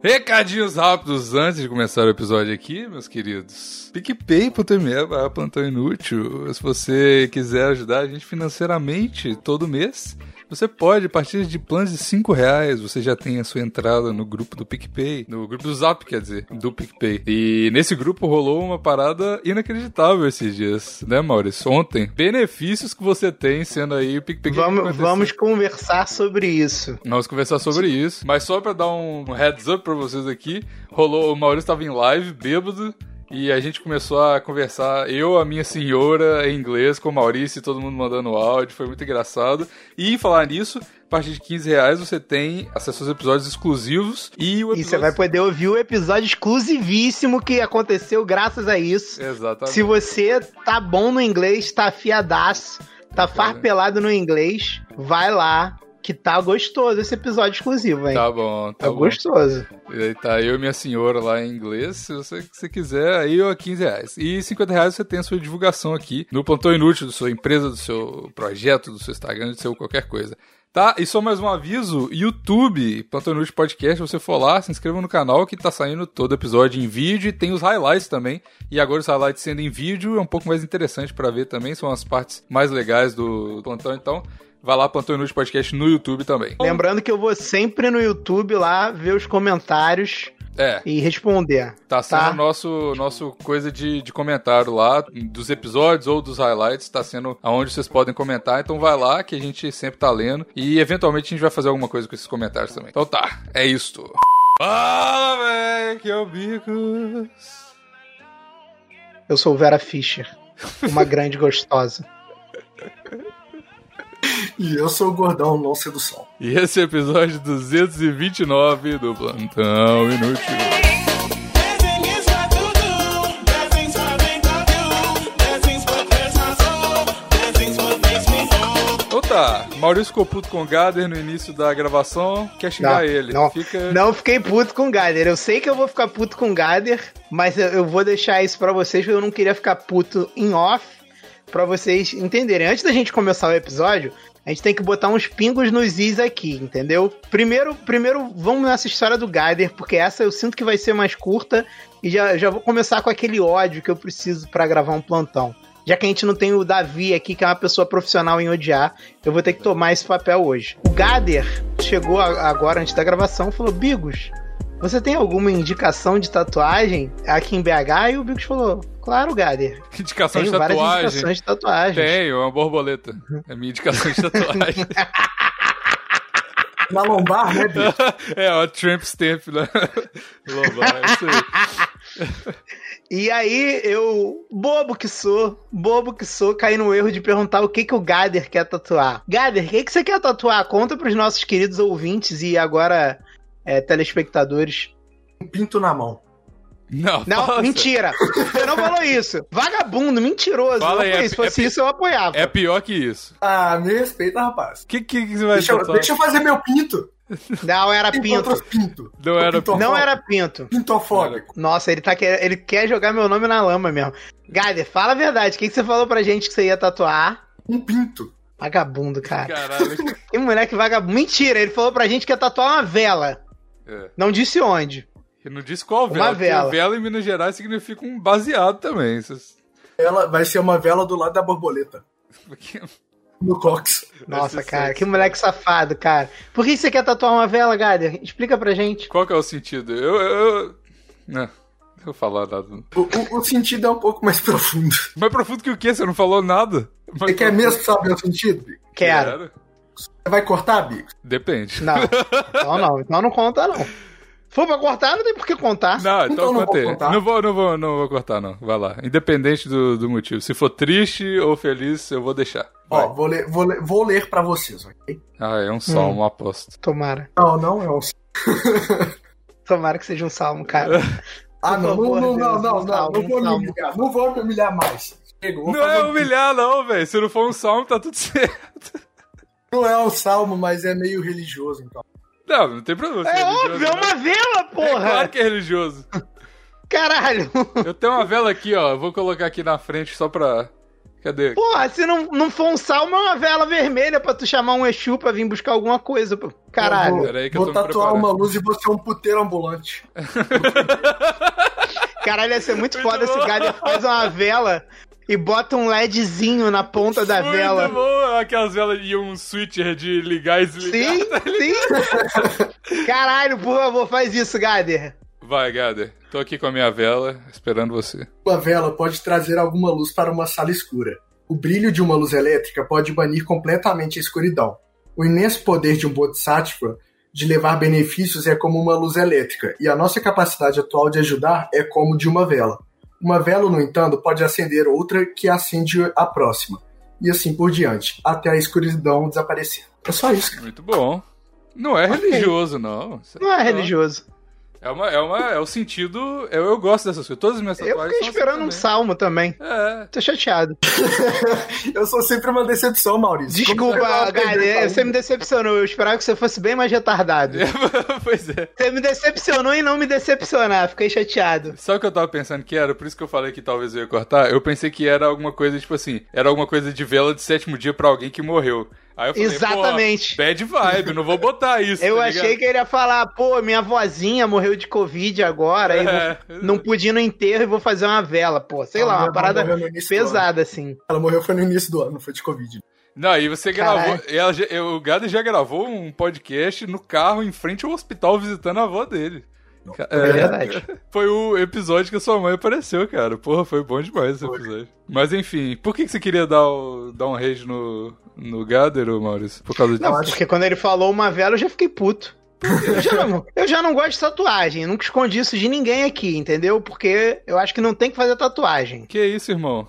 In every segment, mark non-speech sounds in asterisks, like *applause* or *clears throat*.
Recadinhos rápidos antes de começar o episódio aqui, meus queridos. PicPay.me barra plantão inútil. Se você quiser ajudar a gente financeiramente todo mês, você pode, a partir de planos de 5 reais, você já tem a sua entrada no grupo do PicPay, no grupo do Zap, quer dizer, do PicPay. E nesse grupo rolou uma parada inacreditável esses dias, né, Maurício? Ontem. Benefícios que você tem sendo aí o PicPay. Vamos, vamos conversar sobre isso. Vamos conversar sobre isso. Mas só pra dar um heads up pra vocês aqui, rolou, o Maurício tava em live, bêbado, e a gente começou a conversar, eu, a minha senhora, em inglês, com o Maurício e todo mundo mandando áudio, foi muito engraçado. E falar nisso, a partir de 15 reais você tem acesso aos episódios exclusivos e o episódio... E você vai poder ouvir o episódio exclusivíssimo que aconteceu graças a isso. Exatamente. Se você tá bom no inglês, tá afiadaço, tá farpelado no inglês, vai lá, que tá gostoso esse episódio exclusivo, hein? Tá bom, tá, tá bom. gostoso. E aí tá eu e minha senhora lá em inglês, se você, se você quiser, aí é 15 reais. E 50 reais você tem a sua divulgação aqui no Plantão Inútil da sua empresa, do seu projeto, do seu Instagram, do seu qualquer coisa. Tá? E só mais um aviso: YouTube, Plantão Inútil Podcast, você for lá, se inscreva no canal que tá saindo todo episódio em vídeo e tem os highlights também. E agora os highlights sendo em vídeo é um pouco mais interessante para ver também, são as partes mais legais do plantão, então. Vai lá, Plantão Inútil Podcast no YouTube também. Lembrando que eu vou sempre no YouTube lá ver os comentários É, e responder. tá sendo Tá. nosso, nosso coisa de, de comentário lá, dos episódios ou dos highlights, tá sendo aonde vocês podem comentar. Então vai lá que a gente sempre tá lendo. E eventualmente a gente vai fazer alguma coisa com esses comentários também. Então tá, é isto. Fala, véi, que é o Bicos. Eu sou Vera Fischer, uma grande gostosa. *laughs* E eu sou o gordão não sedução. E esse é o episódio 229 do Plantão Inútil. Tá, Maurício ficou puto com o Gader no início da gravação, quer xingar ele. não, Fica... não fiquei puto com o Gader. Eu sei que eu vou ficar puto com o Gader, mas eu, eu vou deixar isso pra vocês, porque eu não queria ficar puto em off, pra vocês entenderem. Antes da gente começar o episódio, a gente tem que botar uns pingos nos is aqui, entendeu? Primeiro, primeiro vamos nessa história do Gader, porque essa eu sinto que vai ser mais curta, e já, já vou começar com aquele ódio que eu preciso pra gravar um plantão. Já que a gente não tem o Davi aqui, que é uma pessoa profissional em odiar, eu vou ter que tomar esse papel hoje. O Gader chegou agora, antes da gravação, e falou: Bigos, você tem alguma indicação de tatuagem aqui em BH? E o Bigos falou: Claro, Gader. *laughs* Indicação Tenho de várias tatuagem. indicações de tatuagem. Tenho, é uma borboleta. É minha indicação de tatuagem. *laughs* Na lombar, né, bicho? *laughs* é, ó, Tramp Stamp né? Lombar, é isso aí. E aí eu, bobo que sou, bobo que sou, caí no erro de perguntar o que, que o Gader quer tatuar. Gader, o que, que você quer tatuar? Conta pros nossos queridos ouvintes e agora é, telespectadores. Um pinto na mão. Não, Não, mentira. Você não falou isso. Vagabundo, mentiroso. Fala aí, é- isso. Se fosse é- isso, eu apoiava. É pior que isso. Ah, me respeita, rapaz. O que, que, que você vai Deixa eu, deixa eu fazer meu pinto. Não, era pinto. pinto. Não era- pintofóbico. Não era pinto. Pintofóbico. Nossa, ele, tá quer... ele quer jogar meu nome na lama mesmo. Gader, fala a verdade. O que, que você falou pra gente que você ia tatuar? Um pinto. Vagabundo, cara. Caralho. *laughs* Que moleque vagabundo. Mentira, ele falou pra gente que ia tatuar uma vela. É. Não disse onde. Eu não disse qual Uma vela. porque vela. vela em Minas Gerais significa um baseado também. Ela vai ser uma vela do lado da borboleta. *laughs* No cox. Nossa, cara, que moleque safado, cara. Por que você quer tatuar uma vela, Gader? Explica pra gente. Qual que é o sentido? Eu. eu... Não, não vou falar nada. O, o- o sentido é um pouco mais *laughs* profundo. Mais profundo que o quê? Você não falou nada? Você quer mesmo saber o sentido, Bico? Quero. Você vai cortar, Bico? Depende. Não. *laughs* Então não. Então não conta, não. Se for pra cortar, não tem por que contar. Não, então, Então não vou contei. contar. Não vou, não vou, não vou cortar, não. Vai lá. Independente do, do motivo. Se for triste ou feliz, eu vou deixar. Vai. Ó, vou ler, vou, ler, vou ler pra vocês, ok? Ah, é um Hum. salmo, aposto. Tomara. Não, não é um. *laughs* Tomara que seja um salmo, cara. *laughs* Ah, não, favor, não, não, Deus, não, um não, não, salmo, não um vou me salmo. humilhar, não vou me humilhar mais. Chega, vou Não fazer é um- humilhar, não, velho. Se não for um salmo, tá tudo certo. Não é um salmo, mas é meio religioso, então. Não, não tem problema. ser É religioso, óbvio, é né? uma vela, É porra! claro que é religioso. Caralho! Eu tenho uma vela aqui, ó. Eu vou colocar aqui na frente só pra Cadê? Porra, se não, não for um salmo, é uma vela vermelha pra tu chamar um Exu pra vir buscar alguma coisa. pô. Caralho. Eu vou, Pera aí que eu vou tô me tatuar uma luz e você é um puteiro ambulante. *laughs* Caralho, ia ser muito, Muito foda se bom. o Gader faz uma vela e bota um LEDzinho na ponta da Muito vela. bom, aquelas velas e um switcher de ligar e desligar. Sim, *laughs* sim. Caralho, por favor, faz isso, Gader. Vai, Gader. Tô aqui com a minha vela, esperando você. Uma vela pode trazer alguma luz para uma sala escura. O brilho de uma luz elétrica pode banir completamente a escuridão. O imenso poder de um Bodhisattva de levar benefícios é como uma luz elétrica, e a nossa capacidade atual de ajudar é como de uma vela. Uma vela, no entanto, pode acender outra que acende a próxima, e assim por diante, até a escuridão desaparecer. É só isso, cara. Muito bom. Não é religioso, não. Não é religioso. É, uma, é, uma, é o sentido. Eu, eu gosto dessas coisas. Todas as minhas Eu tatuagens fiquei são esperando um assim salmo também. É. Tô chateado. *laughs* Eu sou sempre uma decepção, Maurício. Desculpa, com você me decepcionou. Eu esperava que você fosse bem mais retardado. *laughs* pois é. Você me decepcionou em não me decepcionar. Fiquei chateado. Sabe o que eu tava pensando que era? Por isso que eu falei que talvez eu ia cortar. Eu pensei que era alguma coisa, tipo assim, era alguma coisa de vela de sétimo dia pra alguém que morreu. Aí eu falei, Exatamente. Pô, bad vibe, não vou botar isso. *laughs* Eu tá achei que ele ia falar, pô, minha vozinha morreu de Covid agora, aí É. vou- não pude ir no enterro e vou fazer uma vela, pô. Sei lá, uma ela parada pesada, assim. Ela morreu foi no início do ano, não foi de Covid. Não, e você gravou. Ela, o Gado já gravou um podcast no carro em frente ao hospital visitando a avó dele. É é, verdade. foi o episódio que a sua mãe apareceu, cara. Porra, foi bom demais esse episódio. Mas enfim, por que, que você queria dar, o, dar um rage no, no Gader, ô Maurício? Por causa disso? Não, porque quando ele falou uma vela, eu já fiquei puto. Eu já, não, eu já não gosto de tatuagem, nunca escondi isso de ninguém aqui, entendeu? Porque eu acho que não tem que fazer tatuagem. Que isso, irmão?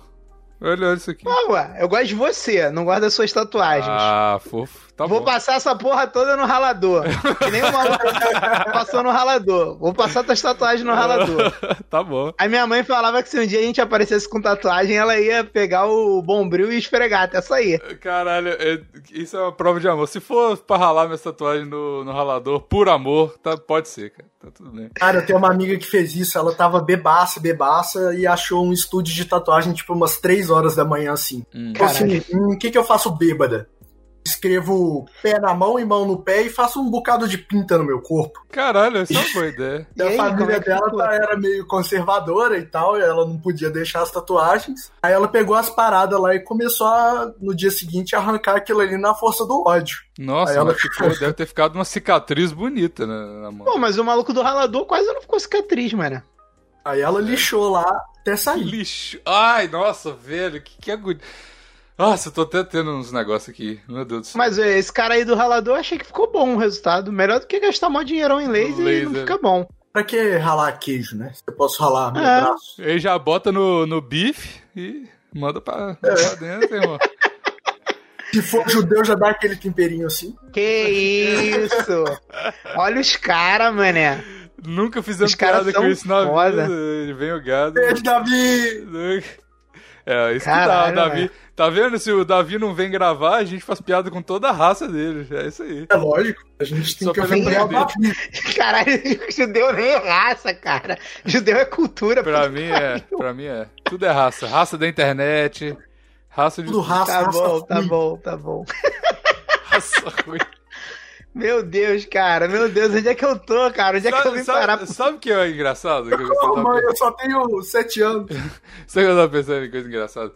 Olha, olha isso aqui. Ah, ué, eu gosto de você, não gosto das suas tatuagens. Ah, fofo. Tá Vou bom. passar essa porra toda no ralador. Que nem o maluco *laughs* passou no ralador. Vou passar tuas tatuagens no ralador. *laughs* tá bom. Aí minha mãe falava que se um dia a gente aparecesse com tatuagem, ela ia pegar o bombril e esfregar até sair. Caralho, é- isso é uma prova de amor. Se for pra ralar minha tatuagem no, no ralador por amor, tá, pode ser, cara. Tá tudo bem. Cara, eu tenho uma amiga que fez isso, ela tava bebaça, bebaça, e achou um estúdio de tatuagem, tipo, umas 3 horas da manhã, assim. Hum. Tipo assim, hum, o que que eu faço bêbada? Escrevo pé na mão e mão no pé e faço um bocado de pinta no meu corpo. Caralho, essa é uma boa ideia. *laughs* E a aí, família é dela ficou? tá- era meio conservadora e tal, e ela não podia deixar as tatuagens. Aí ela pegou as paradas lá e começou a, no dia seguinte, arrancar aquilo ali na força do ódio. Nossa, Aí ela ficou, deve ter ficado uma cicatriz bonita na, na mão. Pô, mas o maluco do ralador quase não ficou cicatriz, mano. Aí ela lixou lá até sair. lixo. Ai, nossa, velho, que, que agonia. Nossa, eu tô até tendo uns negócios aqui. Meu Deus do céu. Mas é, esse cara aí do ralador, achei que ficou bom o resultado. Melhor do que gastar mó dinheirão em laser, e não Laser. fica bom. Pra que ralar queijo, né? Eu posso ralar meu É. braço. Aí já bota no, no bife e manda pra, pra dentro, irmão. *laughs* Se for judeu, já dá aquele temperinho assim. Que isso! Olha os caras, mané. Nunca fizemos piada com isso na foda. vida. Vem o gado. Beijo, Davi! É, isso Caralho, que dá. O Davi. Tá vendo? Se o Davi não vem gravar, a gente faz piada com toda a raça dele. É isso aí. É lógico, a gente tem Só que pra lembrar o Davi. Caralho, judeu nem é raça, cara. Judeu é cultura. Pra mim é, pra mim é. Tudo é raça. Raça da internet, raça de Tudo raça, Tá raça bom, tá bom, tá bom. *laughs* raça ruim. Meu Deus, cara, meu Deus, onde é que eu tô, cara? Onde é que eu vim sabe- parar? sabe o que é engraçado? Que eu- mãe, eu só tenho sete anos. *laughs* Sabe o que eu tava pensando em coisa engraçada?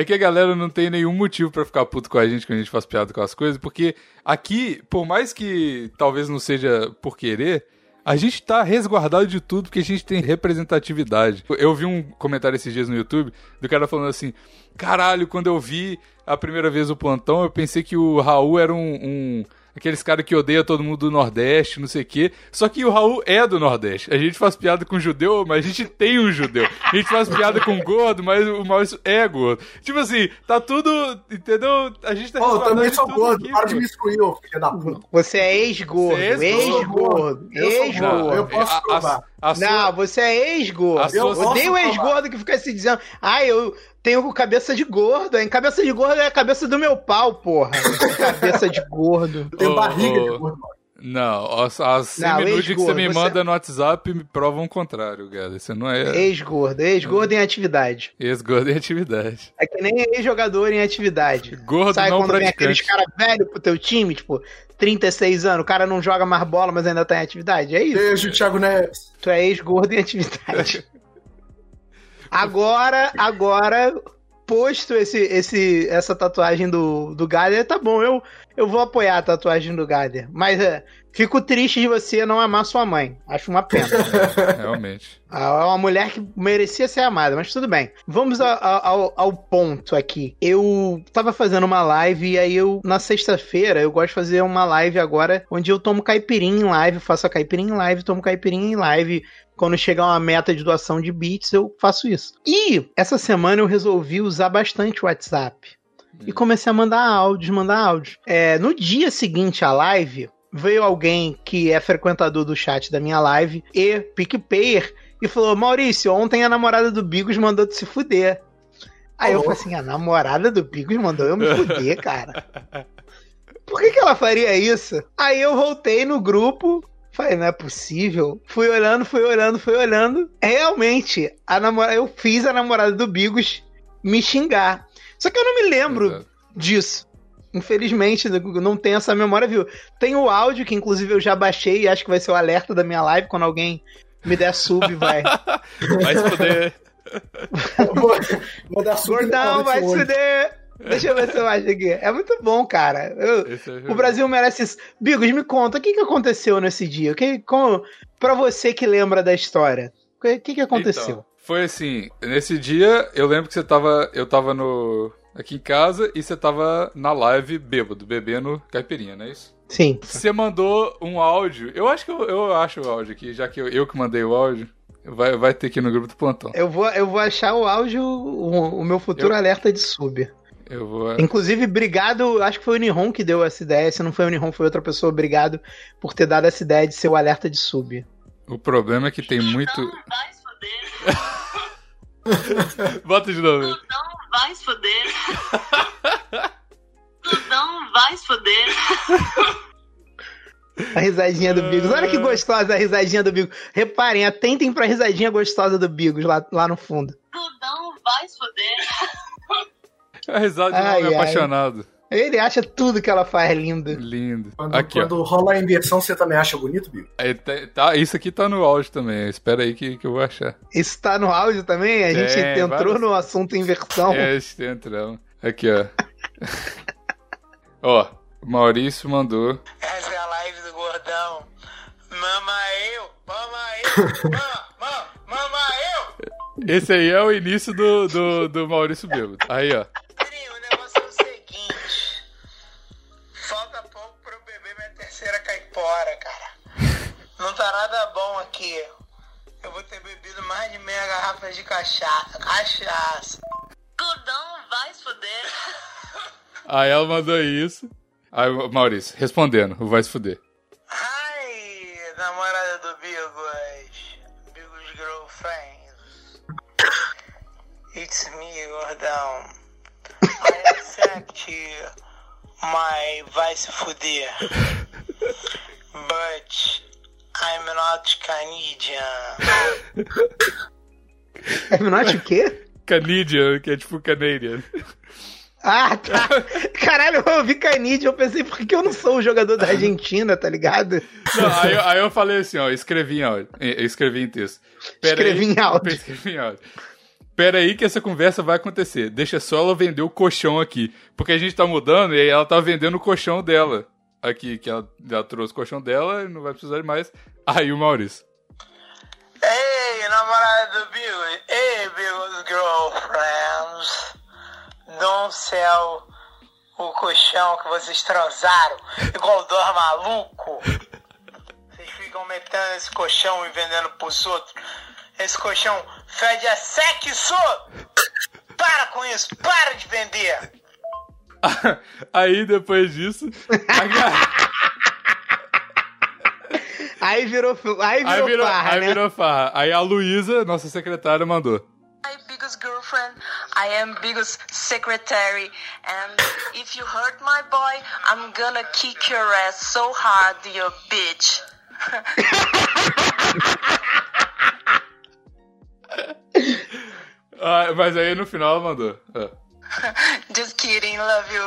É que a galera não tem nenhum motivo pra ficar puto com a gente quando a gente faz piada com as coisas, porque aqui, por mais que talvez não seja por querer, a gente tá resguardado de tudo porque a gente tem representatividade. Eu vi um comentário esses dias no YouTube do cara falando assim: caralho, quando eu vi a primeira vez o plantão, eu pensei que o Raul era um. um- Aqueles caras que odeia todo mundo do Nordeste, não sei o quê. Só que o Raul é do Nordeste. A gente faz piada com judeu, mas a gente tem um judeu. A gente faz piada com gordo, mas o Maurício é gordo. Tipo assim, tá tudo. Entendeu? A gente tá Ô, eu também sou gordo, aqui, para de me excluir, ô filho da puta. Você é ex-gordo, é ex-gordo. ex-gordo, Eu posso A- a- provar. a sua- Não, você é ex-gordo. Eu odeio ex-gordo que fica se dizendo, ah, eu tenho cabeça de gordo. Em cabeça de gordo é a cabeça do meu pau, porra. cabeça de gordo. Eu tenho Ô, barriga ô. de gordo. Não, as, as 100 Não, minutos que você me você- manda no WhatsApp me provam o contrário, cara. Você não é Ex-gordo, ex-gordo em atividade. ex-gordo em atividade. É que nem ex-jogador em atividade. Gordo Sabe não quando vem praticante. aqueles cara velho pro teu time, tipo, 36 anos, o cara não joga mais bola, mas ainda tá em atividade? É isso. Beijo, Thiago Neves. Tu é ex-gordo em atividade. *laughs* agora, agora, posto esse, esse, essa tatuagem do, do Gader, tá bom, eu, eu vou apoiar a tatuagem do Gader. Mas é, fico triste de você não amar sua mãe. Acho uma pena. *laughs* Realmente. É uma mulher que merecia ser amada, mas tudo bem. Vamos a- a- ao, ao ponto aqui. Eu tava fazendo uma live e aí eu, na sexta-feira, eu gosto de fazer uma live agora onde eu tomo caipirinha em live, faço a caipirinha em live, tomo caipirinha em live. Quando chegar uma meta de doação de bits, eu faço isso. E essa semana eu resolvi usar bastante o WhatsApp. E comecei a mandar áudios, mandar áudios. É, no dia seguinte à live, veio alguém que é frequentador do chat da minha live e PicPayer e falou: Maurício, ontem a namorada do Bigos mandou te se fuder. Aí eu Oh. falei assim: a namorada do Bigos mandou eu me fuder, cara. Por que, que ela faria isso? Aí eu voltei no grupo. Falei, não é possível. Fui olhando, fui olhando, fui olhando. Realmente, a namora... eu fiz a namorada do Bigos me xingar. Só que eu não me lembro Exato. disso. Infelizmente, não tem essa memória, viu? Tem o áudio, que inclusive eu já baixei e acho que vai ser o alerta da minha live quando alguém me der sub, vai. *laughs* Vai se poder. Vou, vou dar super Gordão, vai se fuder! Deixa eu ver se eu acho aqui. É muito bom, cara. Eu- é o Brasil merece isso. Bigos, me conta, o que, que aconteceu nesse dia? O que, como, pra você que lembra da história, o que, que, que aconteceu? Então, foi assim, nesse dia eu lembro que você tava. Eu tava no. aqui em casa e você tava na live bêbado, bebendo caipirinha, não é isso? Sim. Você mandou um áudio. Eu acho que eu, eu acho o áudio aqui, já que eu, eu que mandei o áudio. Vai, vai ter aqui no grupo do plantão. Eu vou, eu vou achar o áudio, o, o meu futuro Eu- alerta de sub. Eu vou. Inclusive, obrigado, acho que foi o Nihon que deu essa ideia. Se não foi o Nihon, foi outra pessoa. Obrigado por ter dado essa ideia de ser o alerta de sub. O problema é que tem muito. Não vai foder. *laughs* *laughs* Bota de novo. Não vai se foder. Não vai se foder. A risadinha do Bigos. Olha que gostosa a risadinha do Bigos. Reparem, atentem pra risadinha gostosa do Bigos lá, lá no fundo. Não vai se foder. A risada de um homem ai. apaixonado. Ele acha tudo que ela faz lindo. Lindo. Quando, aqui, quando rola a inversão, você também acha bonito, Bill? Aí tá- tá- isso aqui tá no áudio também. Espera aí que, que eu vou achar. Isso tá no áudio também? A gente entrou no assunto inversão. É, este entramos. Aqui, ó. *laughs* ó, o Maurício mandou. Essa é a live do gordão. Mama eu, mama eu, *laughs* mama, mama, mama eu. Esse aí é o início do, do, do Maurício Bêbado. Aí, ó. Eu vou ter bebido mais de meia garrafa de cachaça. Cachaça. Gordão vai se foder. *laughs* Aí ela mandou isso. Aí, o Maurício, respondendo, o vai se fuder. Ai, namorada do Bigos. Bigos Girlfriends. It's me, gordão. I accept *laughs* my vai se fuder. *laughs* But I'm not Canadian. É Minote o quê? Canadian, que é tipo Canadian. Ah, tá. *laughs* Caralho, eu ouvi Canide, eu pensei, por que eu não sou o jogador da Argentina, tá ligado? Não, aí, eu- aí eu falei assim, ó, escrevi em áudio. Eu escrevi em texto. Pera Escrevi aí- em áudio. *laughs* Escrevi em áudio. Pera aí que essa conversa vai acontecer. Deixa só ela vender o colchão aqui. Porque a gente tá mudando e aí ela tá vendendo o colchão dela. Aqui, que ela, ela trouxe o colchão dela e não vai precisar de mais. Aí o Maurício. Ei, namorada do Bigos. Ei, Bigos Girlfriends. Don't sell o colchão que vocês transaram. Igual dor maluco. Vocês ficam metendo esse colchão e vendendo pros outros. Esse colchão fede a sexo. Para com isso. Para de vender. *laughs* Aí depois disso. Aí virou, aí virou, aí virou, farra, aí né? virou farra. Aí a Luísa, nossa secretária, mandou. Bigos Bigos' girlfriend. I am Bigos' secretary. And if you hurt my boy, I'm gonna kick your ass so hard, you bitch. *laughs* Ah, mas aí no final ela mandou. Ah. *laughs* Just kidding, love you.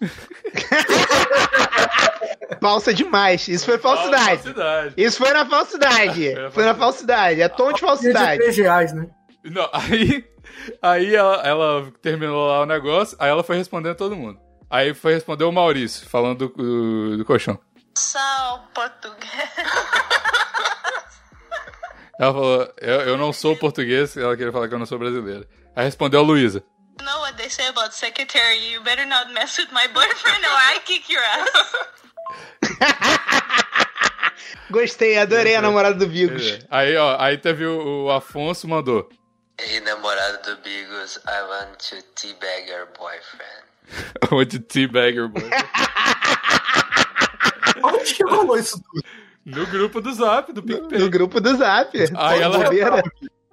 *laughs* Falsa demais. Isso foi falsidade. Falsidade. Isso foi na falsidade. Foi na falsidade. É tom de Tinha de falsidade. 3 reais, né? Não, aí, aí ela, ela terminou lá o negócio, aí ela foi respondendo todo mundo. Aí foi responder o Maurício, falando do, do, do colchão. Sou português. Ela falou, eu, eu não sou português, ela queria falar que eu não sou brasileira. Aí respondeu a Luísa. Know what they say about secretary? You better not mess with my boyfriend or I kick your ass. *laughs* Gostei, adorei a namorada do Bigos. Aí, ó, aí teve o, o Afonso mandou. Ei, namorado do Bigos, I want to teabag your boyfriend. Onde teabagger, boy. Onde que rolou isso tudo? No grupo do Zap, do PicPay. No grupo do Zap. Aí ela-. *laughs*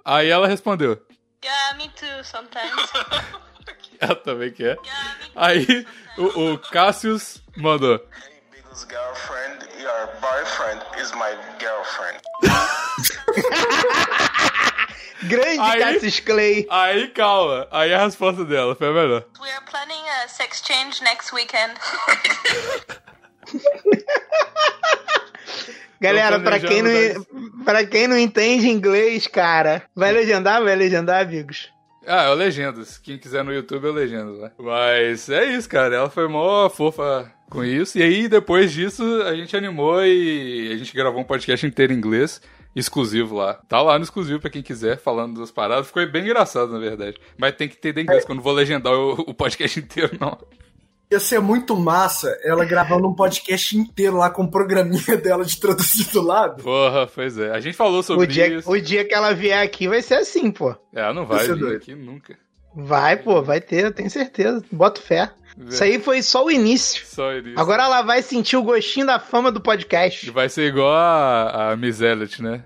Aí ela respondeu. Yeah, me too, sometimes. Ela também quer. Yeah, me too. Aí o, o Cassius mandou. Hey, girlfriend, your boyfriend is my girlfriend. *laughs* Grande Aí- Cassius Clay. Aí, calma. Aí a resposta dela foi a melhor. We are planning a sex change next weekend. *laughs* Galera, pra quem, não, pra quem não entende inglês, cara, vai legendar? Vai legendar, amigos? Ah, eu legendo. Se Quem quiser no YouTube, eu legendo lá. Mas é isso, cara. Ela foi mó fofa com isso. E aí, depois disso, a gente animou e a gente gravou um podcast inteiro em inglês. Exclusivo lá. Tá lá no exclusivo pra quem quiser, falando das paradas. Ficou bem engraçado, na verdade. Mas tem que entender inglês, não vou legendar o podcast *laughs* inteiro, não. Ia ser muito massa ela gravando um podcast inteiro lá com o programinha *laughs* dela de traduzir do lado. Porra, pois é. A gente falou sobre O dia, isso. o dia que ela vier aqui vai ser assim, pô. É, ela não vai é vir doido. aqui nunca. Vai, pô, vai ter, eu tenho certeza. Boto fé. Isso aí foi só o início. Só isso. Agora ela vai sentir o gostinho da fama do E podcast. vai ser igual a, a Miss Elliot, né?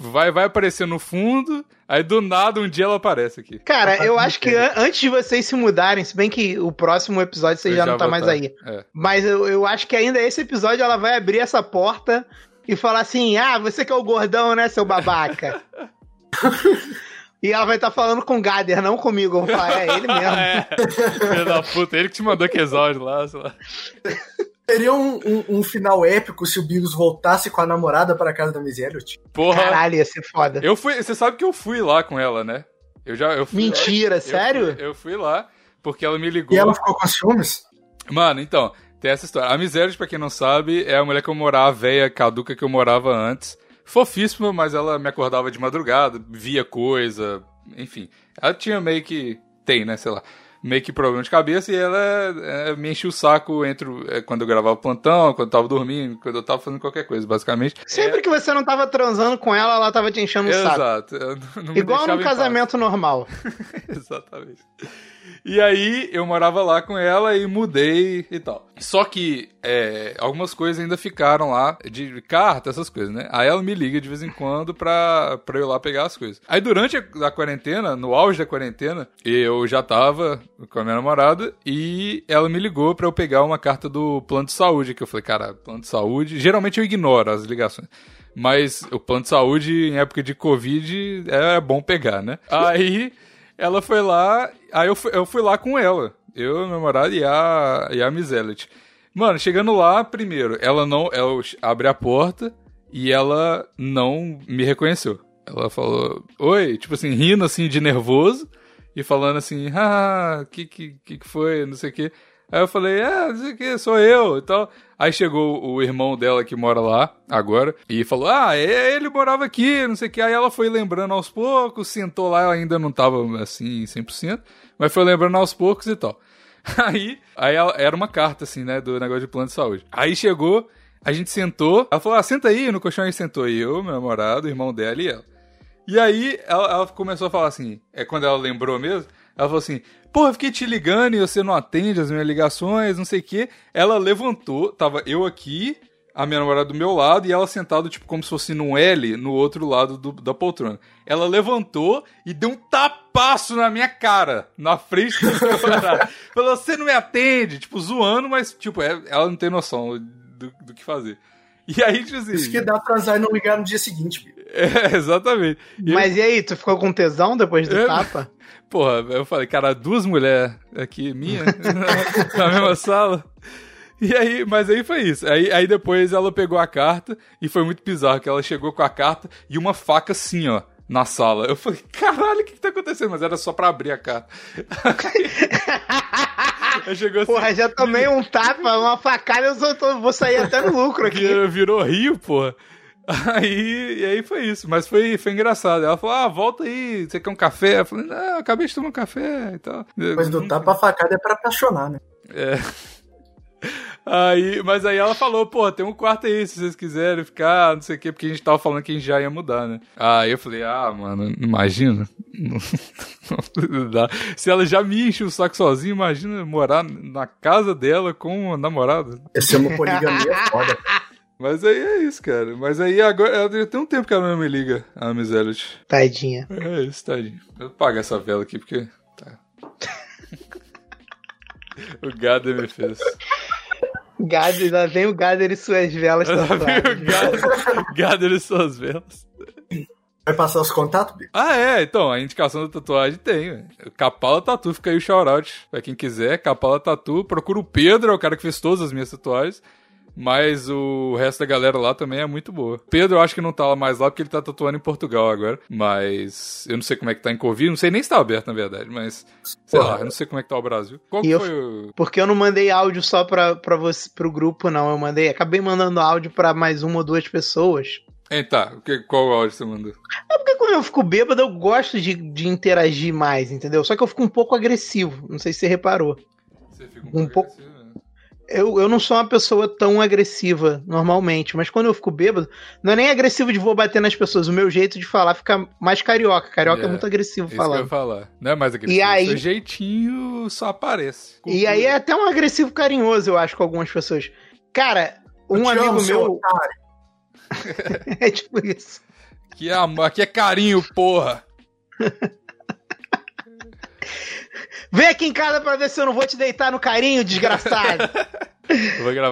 Vai, vai aparecer no fundo, aí do nada um dia ela aparece aqui. Cara, eu acho que an- antes de vocês se mudarem, se bem que o próximo episódio você Eu já, não tá mais tá. aí. É. Mas eu, eu acho que ainda esse episódio ela vai abrir essa porta e falar assim: Ah, você que é o gordão, né, seu babaca? *laughs* e ela vai estar falando com o Gader, não comigo. Eu vou falar, é ele mesmo. *laughs* É, filho da puta, ele que te mandou que exaure lá, sei lá. Seria um, um- um final épico se o Bigos voltasse com a namorada para casa da Elliot. Porra, Caralho, ia ser foda. eu fui, você sabe que eu fui lá com ela, né? Eu já, eu fui Mentira, eu sério? fui- eu fui lá, porque ela me ligou. E ela ficou com ciúmes? Mano, então, tem essa história. A Miséria, pra quem não sabe, é a mulher que eu morava, a véia caduca que eu morava antes. Fofíssima, mas ela me acordava de madrugada, via coisa, enfim. Ela tinha meio que. Tem, né? Sei lá. Meio que problema de cabeça e ela é, me enchia o saco entre o- é, quando eu gravava plantão, quando eu tava dormindo, quando eu tava fazendo qualquer coisa, basicamente. Sempre que você não tava transando com ela, ela tava te enchendo o saco. Exato. não me Igual num em paz. casamento normal. *laughs* Exatamente. E aí eu morava lá com ela e mudei e tal. Só que é, algumas coisas ainda ficaram lá, de carta, essas coisas, né? Aí ela me liga de vez em quando pra, pra eu ir lá pegar as coisas. Aí durante a, a quarentena, no auge da quarentena, eu já tava com a minha namorada e ela me ligou pra eu pegar uma carta do plano de saúde, que eu falei, cara, plano de saúde. Geralmente eu ignoro as ligações. Mas o plano de saúde em época de Covid é bom pegar, né? *laughs* Aí ela foi lá, aí eu fui, eu fui lá com ela. Eu, meu namorado e a, e a Miss Elliot. Mano, chegando lá, primeiro, ela não. Ela abre a porta e ela não me reconheceu. Ela falou, oi, tipo assim, rindo assim de nervoso e falando assim, ah, que que, que foi, não sei o que. Aí eu falei, é, não sei o que, sou eu e tal. Aí chegou o irmão dela que mora lá agora e falou, ah, ele morava aqui, não sei o que. Aí ela foi lembrando aos poucos, sentou lá, ela ainda não tava assim 100%, mas foi lembrando aos poucos e tal. *laughs* Aí, aí ela- era uma carta assim, né, do negócio de plano de saúde. Aí chegou, a gente sentou, ela falou, ah, senta aí no colchão, aí sentou eu, meu namorado, o irmão dela e ela. E aí ela, ela começou a falar assim, é quando ela lembrou mesmo, ela falou assim, pô, eu fiquei te ligando e você não atende as minhas ligações, não sei o quê. Ela levantou, tava eu aqui, a minha namorada do meu lado e ela sentada, tipo, como se fosse num L no outro lado do- da poltrona. Ela levantou e deu um tapaço na minha cara, na frente do meu. *laughs* Falou, você não me atende, tipo, zoando, mas, tipo, é- ela não tem noção do, do que fazer. *laughs* E aí, tipo assim... Isso que dá pra transar e não ligar no dia seguinte, bicho. *laughs* É, exatamente. E eu- Mas e aí, tu ficou com tesão depois do É, tapa? *laughs* Porra, eu falei, cara, duas mulheres aqui, minha, na mesma sala. E aí, mas aí foi isso. Aí, aí depois ela pegou a carta e foi muito bizarro, que ela chegou com a carta e uma faca assim, ó, na sala. Eu falei, caralho, o que que tá acontecendo? Mas era só pra abrir a carta. *laughs* Aí chegou assim, Porra, já tomei um tapa, uma facada, eu só vou sair até no lucro aqui. virou, virou rio, porra. Aí, e aí foi isso, mas foi, foi engraçado. Ela falou: Ah, volta aí, você quer um café? Eu falei: Não, eu acabei de tomar um café e tal. Depois do tapa, a facada é pra apaixonar, né? É. Aí, mas aí ela falou, pô, tem um quarto aí, se vocês quiserem ficar, não sei o quê, porque a gente tava falando que a gente já ia mudar, né? Aí eu falei, ah, mano, imagina. *laughs* Se ela já me enche o saco sozinha, imagina morar na casa dela com o namorado. Essa é uma poligamia *laughs* foda. Mas aí é isso, cara. Mas aí agora, ela tem um tempo que ela não me liga, a Miss Elliot. Tadinha. É isso, tadinho. Eu vou apagar essa vela aqui, porque... Tá. *laughs* o Gader me fez. Gader, lá vem o Gader e suas velas Lá vem tatuadas. o Gader, *laughs* Gader e suas velas. Vai passar os contatos, bicho? Ah, é, então, a indicação da tatuagem tem. Capala Tatu, fica aí o shoutout pra quem quiser. Capala Tatu, procura o Pedro, é o cara que fez todas as minhas tatuagens. Mas o resto da galera lá também é muito boa. Pedro, eu acho que não tá lá mais lá porque ele tá tatuando em Portugal agora. Mas eu não sei como é que tá em Covid. Não sei nem se tá aberto, na verdade. Mas, sei Porra. lá, eu não sei como é que tá o Brasil. Qual E que eu- foi o. Porque eu não mandei áudio só pra, pra você, pro grupo, não. Eu mandei, acabei mandando áudio pra mais uma ou duas pessoas. Hein, tá. Qual áudio você mandou? É porque quando eu fico bêbado, eu gosto de, de interagir mais, entendeu? Só que eu fico um pouco agressivo. Não sei se você reparou. Você fica Um pouco- agressivo? Eu, eu não sou uma pessoa tão agressiva normalmente, mas quando eu fico bêbado, não é nem agressivo de vou bater nas pessoas. O meu jeito de falar fica mais carioca. Carioca é, É, muito agressivo Isso que eu falar. Não é mais agressivo. E aí- Seu jeitinho só aparece. E aí é até um agressivo carinhoso, eu acho, com algumas pessoas. Cara, um amigo amo, meu. *laughs* é tipo isso. Aqui é, amor, aqui é carinho, porra. *laughs* Vem aqui em casa pra ver se eu não vou te deitar no carinho, desgraçado. *laughs*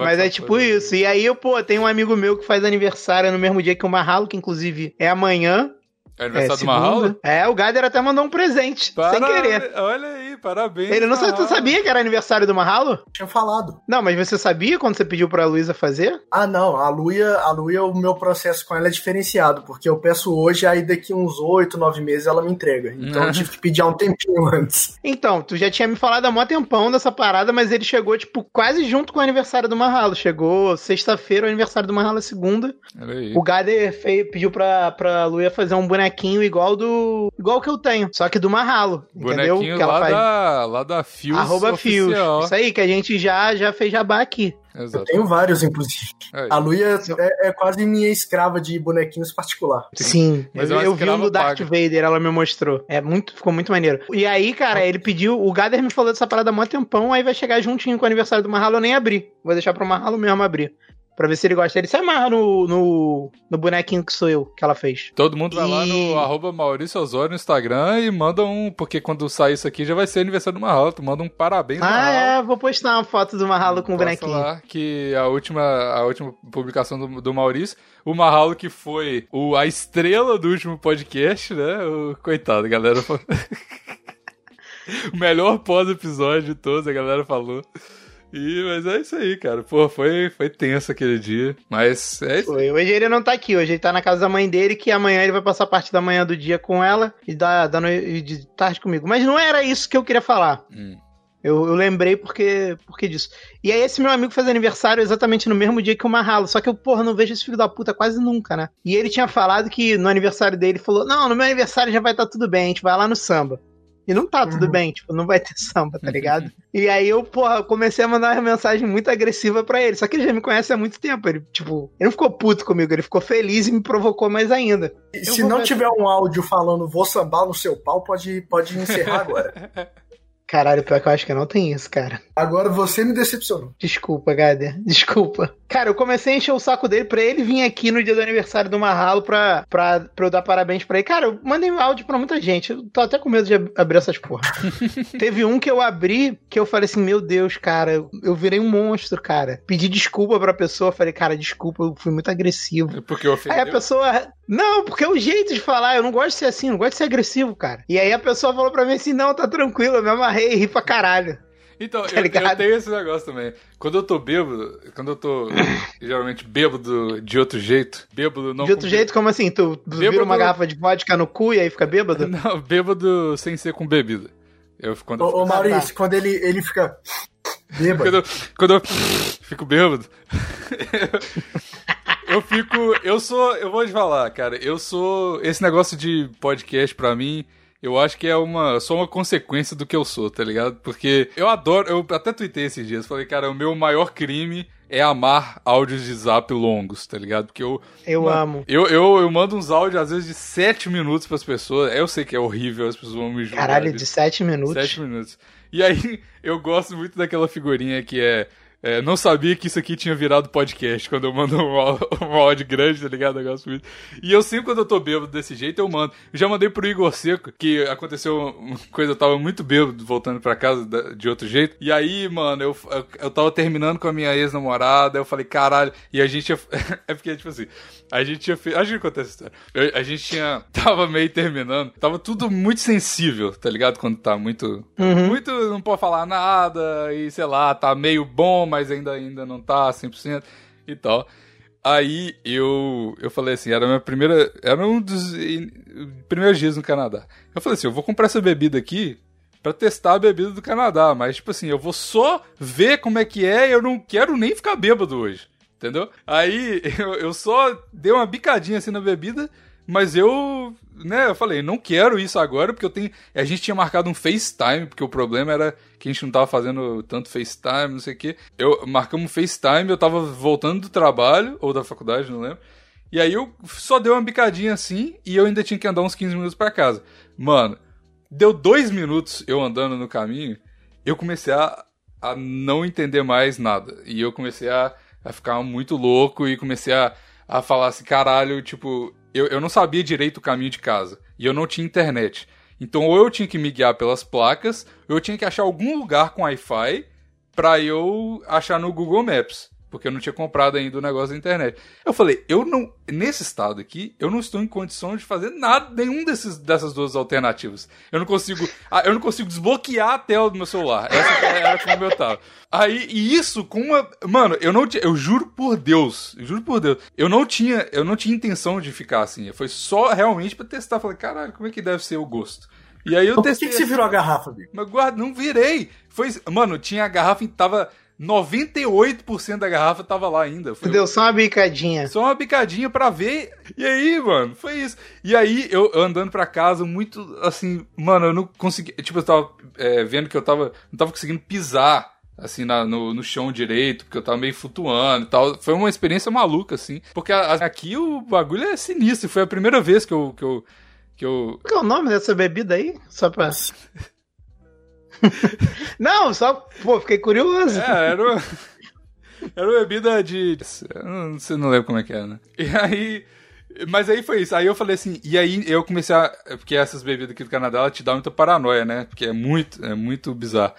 Mas é tipo coisa. isso. E aí, pô, tem um amigo meu que faz aniversário no mesmo dia que o Marralo, que inclusive é amanhã. É É, aniversário do segunda. Mahalo? É, o Gader até mandou um presente, sem Parabéns, querer. Olha aí, parabéns. Ele não Mahalo. sabia que era aniversário do Marralo? Tinha falado. Não, mas você sabia quando você pediu pra Luísa fazer? Ah, não. A Luia, a Luia, o meu processo com ela é diferenciado, porque eu peço hoje, aí daqui uns oito, nove meses ela me entrega. Então eu tive que pedir há um tempinho *laughs* antes. Então, tu já tinha me falado há mó tempão dessa parada, mas ele chegou, tipo, quase junto com o aniversário do Marralo. Chegou sexta-feira, o aniversário do Marralo é segunda. Olha aí. O Gader fei- pediu pra, pra Luia fazer um bonequinho igual do. igual que eu tenho, só que do Marralo. Entendeu? Bonequinho Que ela lá faz. da, lá da Fios Arroba Fios. Isso aí, que a gente já, já fez jabá aqui. Eu Exato. tenho vários, inclusive. Aí. A Luia é, é quase minha escrava de bonequinhos particular. Sim, Mas eu, é uma eu vi um do Darth paga. Vader, ela me mostrou. É muito, ficou muito maneiro. E aí, cara, ele pediu, o Gader me falou dessa parada há mó tempão, aí vai chegar juntinho com o aniversário do Marralo, eu nem abri. Vou deixar pro Marralo mesmo abrir. Pra ver se ele gosta. Ele se amarra no, no, no bonequinho que sou eu, que ela fez. Todo mundo vai lá E- no arroba Maurício Osório no Instagram e manda um. Porque quando sair isso aqui já vai ser aniversário do Mahalo. Tu manda um parabéns Ah, Mahalo. é, vou postar uma foto do Marralo com o bonequinho. lá que a última, a última publicação do, do Maurício, o Mahalo que foi o, a estrela do último podcast, né? O, coitado, a galera falou. *laughs* o melhor pós-episódio de todos, a galera falou. E, mas é isso aí, cara. Pô, foi, foi tenso aquele dia. Mas é isso. Foi. Hoje ele não tá aqui, hoje ele tá na casa da mãe dele, que amanhã ele vai passar parte da manhã do dia com ela e da, da noi- e de tarde comigo. Mas não era isso que eu queria falar. Hum. Eu, eu lembrei porque, porque disso. E aí, esse meu amigo faz aniversário exatamente no mesmo dia que o Marralo. Só que eu, porra, não vejo esse filho da puta quase nunca, né? E ele tinha falado que no aniversário dele falou: Não, no meu aniversário já vai estar tudo bem, a gente vai lá no samba. E não tá tudo Uhum. bem, tipo, não vai ter *laughs* samba, tá ligado? *laughs* e aí eu, porra, comecei a mandar uma mensagem muito agressiva pra ele. Só que ele já me conhece há muito tempo. Ele, tipo, ele não ficou puto comigo, ele ficou feliz e me provocou mais ainda. E Se não ver- tiver um áudio falando vou sambar no seu pau, pode, pode encerrar *laughs* agora. Caralho, pior que eu acho que não tem isso, cara. Agora você me decepcionou. Desculpa, Gader. Desculpa. Cara, eu comecei a encher o saco dele pra ele vir aqui no dia do aniversário do Marralo pra, pra, pra eu dar parabéns pra ele. Cara, eu mandei um áudio pra muita gente. Eu tô até com medo de ab- abrir essas porra. *laughs* Teve um que eu abri que eu falei assim: Meu Deus, cara, eu- virei um monstro, cara. Pedi desculpa pra pessoa. Falei, cara, desculpa, eu fui muito agressivo. Porque eu Aí a pessoa. Não, porque é o jeito de falar. Eu não gosto de ser assim, não gosto de ser agressivo, cara. E aí a pessoa falou pra mim assim: Não, tá tranquilo, eu me amarrei e ri pra caralho. Então, Tá eu, eu tenho esse negócio também. Quando eu tô bêbado, quando eu tô *laughs* geralmente bêbado de outro jeito, bêbado não de outro com- jeito, como assim? Tu vira Bêbado- uma garrafa de vodka no cu e aí fica bêbado? *laughs* Não, bêbado sem ser com bebida. Eu, quando, eu Ô, ô fico- Maurício, quando ele, ele fica bêbado, quando, eu, quando eu fico bêbado, *laughs* eu fico. Eu sou. Eu vou te falar, cara. Eu sou. Esse negócio de podcast pra mim. Eu acho que é uma só uma consequência do que eu sou, tá ligado? Porque eu adoro, eu até tuitei esses dias, falei, cara, o meu maior crime é amar áudios de zap longos, tá ligado? Porque eu Eu Mano, amo. Eu, eu, eu mando uns áudios, às vezes, de 7 minutos pras pessoas. Eu sei que é horrível, as pessoas vão me julgar. Caralho, disso. de 7 minutos. Sete minutos. E aí, *laughs* eu gosto muito daquela figurinha que é. É, não sabia que isso aqui tinha virado podcast quando eu mando um, um áudio grande, tá ligado? Eu gosto muito. E eu sempre, quando eu tô bêbado desse jeito, eu mando. Eu já mandei pro Igor Seco, que aconteceu uma coisa, eu tava muito bêbado voltando pra casa de outro jeito. E aí, mano, eu, eu, eu tava terminando com a minha ex-namorada, eu falei, caralho. E a gente. ia- *laughs* é porque, tipo assim, a gente tinha feito. Acho que acontece essa história. Eu- a gente tinha. *laughs* Tava meio terminando. Tava tudo muito sensível, tá ligado? Quando tá muito. Muito. Não pode falar nada. E sei lá, tá meio bom, mas ainda, ainda não tá 100% e tal. Aí eu, eu falei assim, era a minha primeira. Era um dos primeiros dias no Canadá. Eu falei assim, eu vou comprar essa bebida aqui pra testar a bebida do Canadá. Mas, tipo assim, eu vou só ver como é que é eu não quero nem ficar bêbado hoje. Entendeu? Aí *laughs* eu, eu só dei uma bicadinha assim na bebida, mas eu, né, eu falei, não quero isso agora, porque eu tenho. A gente tinha marcado um FaceTime, porque o problema era que a gente não tava fazendo tanto FaceTime, não sei o quê. Eu marcamos FaceTime, eu tava voltando do trabalho, ou da faculdade, não lembro. E aí eu só dei uma bicadinha assim e eu ainda tinha que andar uns 15 minutos pra casa. Mano, deu dois minutos eu andando no caminho, eu comecei a, a não entender mais nada. E eu comecei a, a ficar muito louco e comecei a, a falar assim, caralho, tipo, eu, eu não sabia direito o caminho de casa. E eu não tinha internet. Então ou eu tinha que me guiar pelas placas, ou eu tinha que achar algum lugar com Wi-Fi pra eu achar no Google Maps. Porque eu não tinha comprado ainda o negócio da internet. Eu falei, eu não. Nesse estado aqui, eu não estou em condição de fazer nada, nenhum desses, dessas duas alternativas. Eu não consigo. ah, Eu não consigo desbloquear a tela do meu celular. Essa era como eu tava. Aí, e isso com uma. Mano, eu não. Eu juro por Deus. Eu juro por Deus. Eu não tinha. Eu não tinha intenção de ficar assim. Foi só realmente pra testar. Falei, caralho, como é que deve ser o gosto? E aí eu por que, testei. que você virou a garrafa, Bico? Mas guarda, não virei. Foi, mano, tinha a garrafa e tava 98% da garrafa tava lá ainda. Foi Deu só uma bicadinha. só uma bicadinha pra ver. E aí, mano, foi isso. E aí, eu eu andando pra casa, muito assim, mano, eu não consegui. Tipo, eu tava é, vendo que eu tava. Não tava conseguindo pisar. Assim, na- no, no chão direito, porque eu tava meio flutuando e tal. Foi uma experiência maluca, assim. Porque a- a- aqui o bagulho é sinistro. Foi a primeira vez que eu. Que eu, que eu Qual é o nome dessa bebida aí? Só pra. *laughs* não, só. Pô, fiquei curioso. É, era uma, era uma bebida de. Não, você não lembra como é que é, né? E aí. Mas aí foi isso. Aí eu falei assim, e aí eu comecei a. Porque essas bebidas aqui do Canadá, ela te dá muita paranoia, né? Porque é muito, é muito bizarro.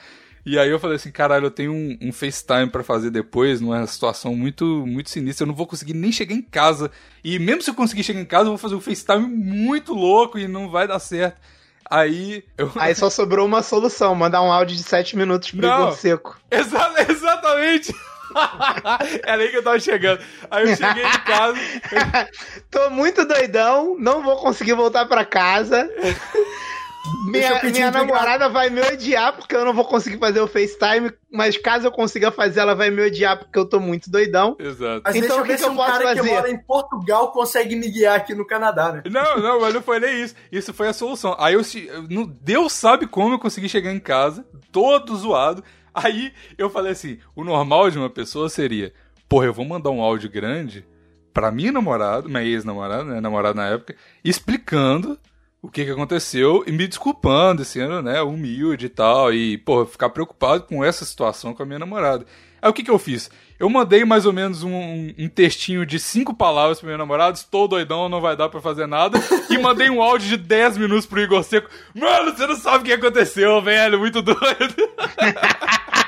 E aí eu falei assim, caralho, eu tenho um, um FaceTime pra fazer depois, numa situação muito, muito sinistra. Eu não vou conseguir nem chegar em casa. E mesmo se eu conseguir chegar em casa, eu vou fazer um FaceTime muito louco e não vai dar certo. Aí eu. Aí só sobrou uma solução: mandar um áudio de 7 minutos pro Não. Igor Seco. Exa- exatamente! *laughs* Era aí que eu tava chegando. Aí eu cheguei em casa. *laughs* Tô muito doidão, não vou conseguir voltar pra casa. *laughs* Minha, minha namorada vai me odiar porque eu não vou conseguir fazer o FaceTime, mas caso eu consiga fazer, ela vai me odiar porque eu tô muito doidão. Exato. Mas Então, deixa o eu que ver que se eu um posso cara que fazer? mora em Portugal consegue me guiar aqui no Canadá, né? Não, não, mas não foi nem isso. Isso foi a solução. Aí eu, se- eu não- Deus sabe como eu consegui chegar em casa, todo zoado. Aí eu falei assim: o normal de uma pessoa seria, porra, eu vou mandar um áudio grande pra minha namorada, minha ex-namorada, né, namorada na época, explicando o que que aconteceu e me desculpando, sendo, né, humilde e tal, e, pô, ficar preocupado com essa situação com a minha namorada. Aí o que que eu fiz? Eu mandei mais ou menos um, um textinho de cinco palavras pro meu namorado, estou doidão, não vai dar pra fazer nada, *laughs* e mandei um áudio de 10 minutos pro Igor Seco. Mano, você não sabe o que aconteceu, velho, muito doido. *laughs*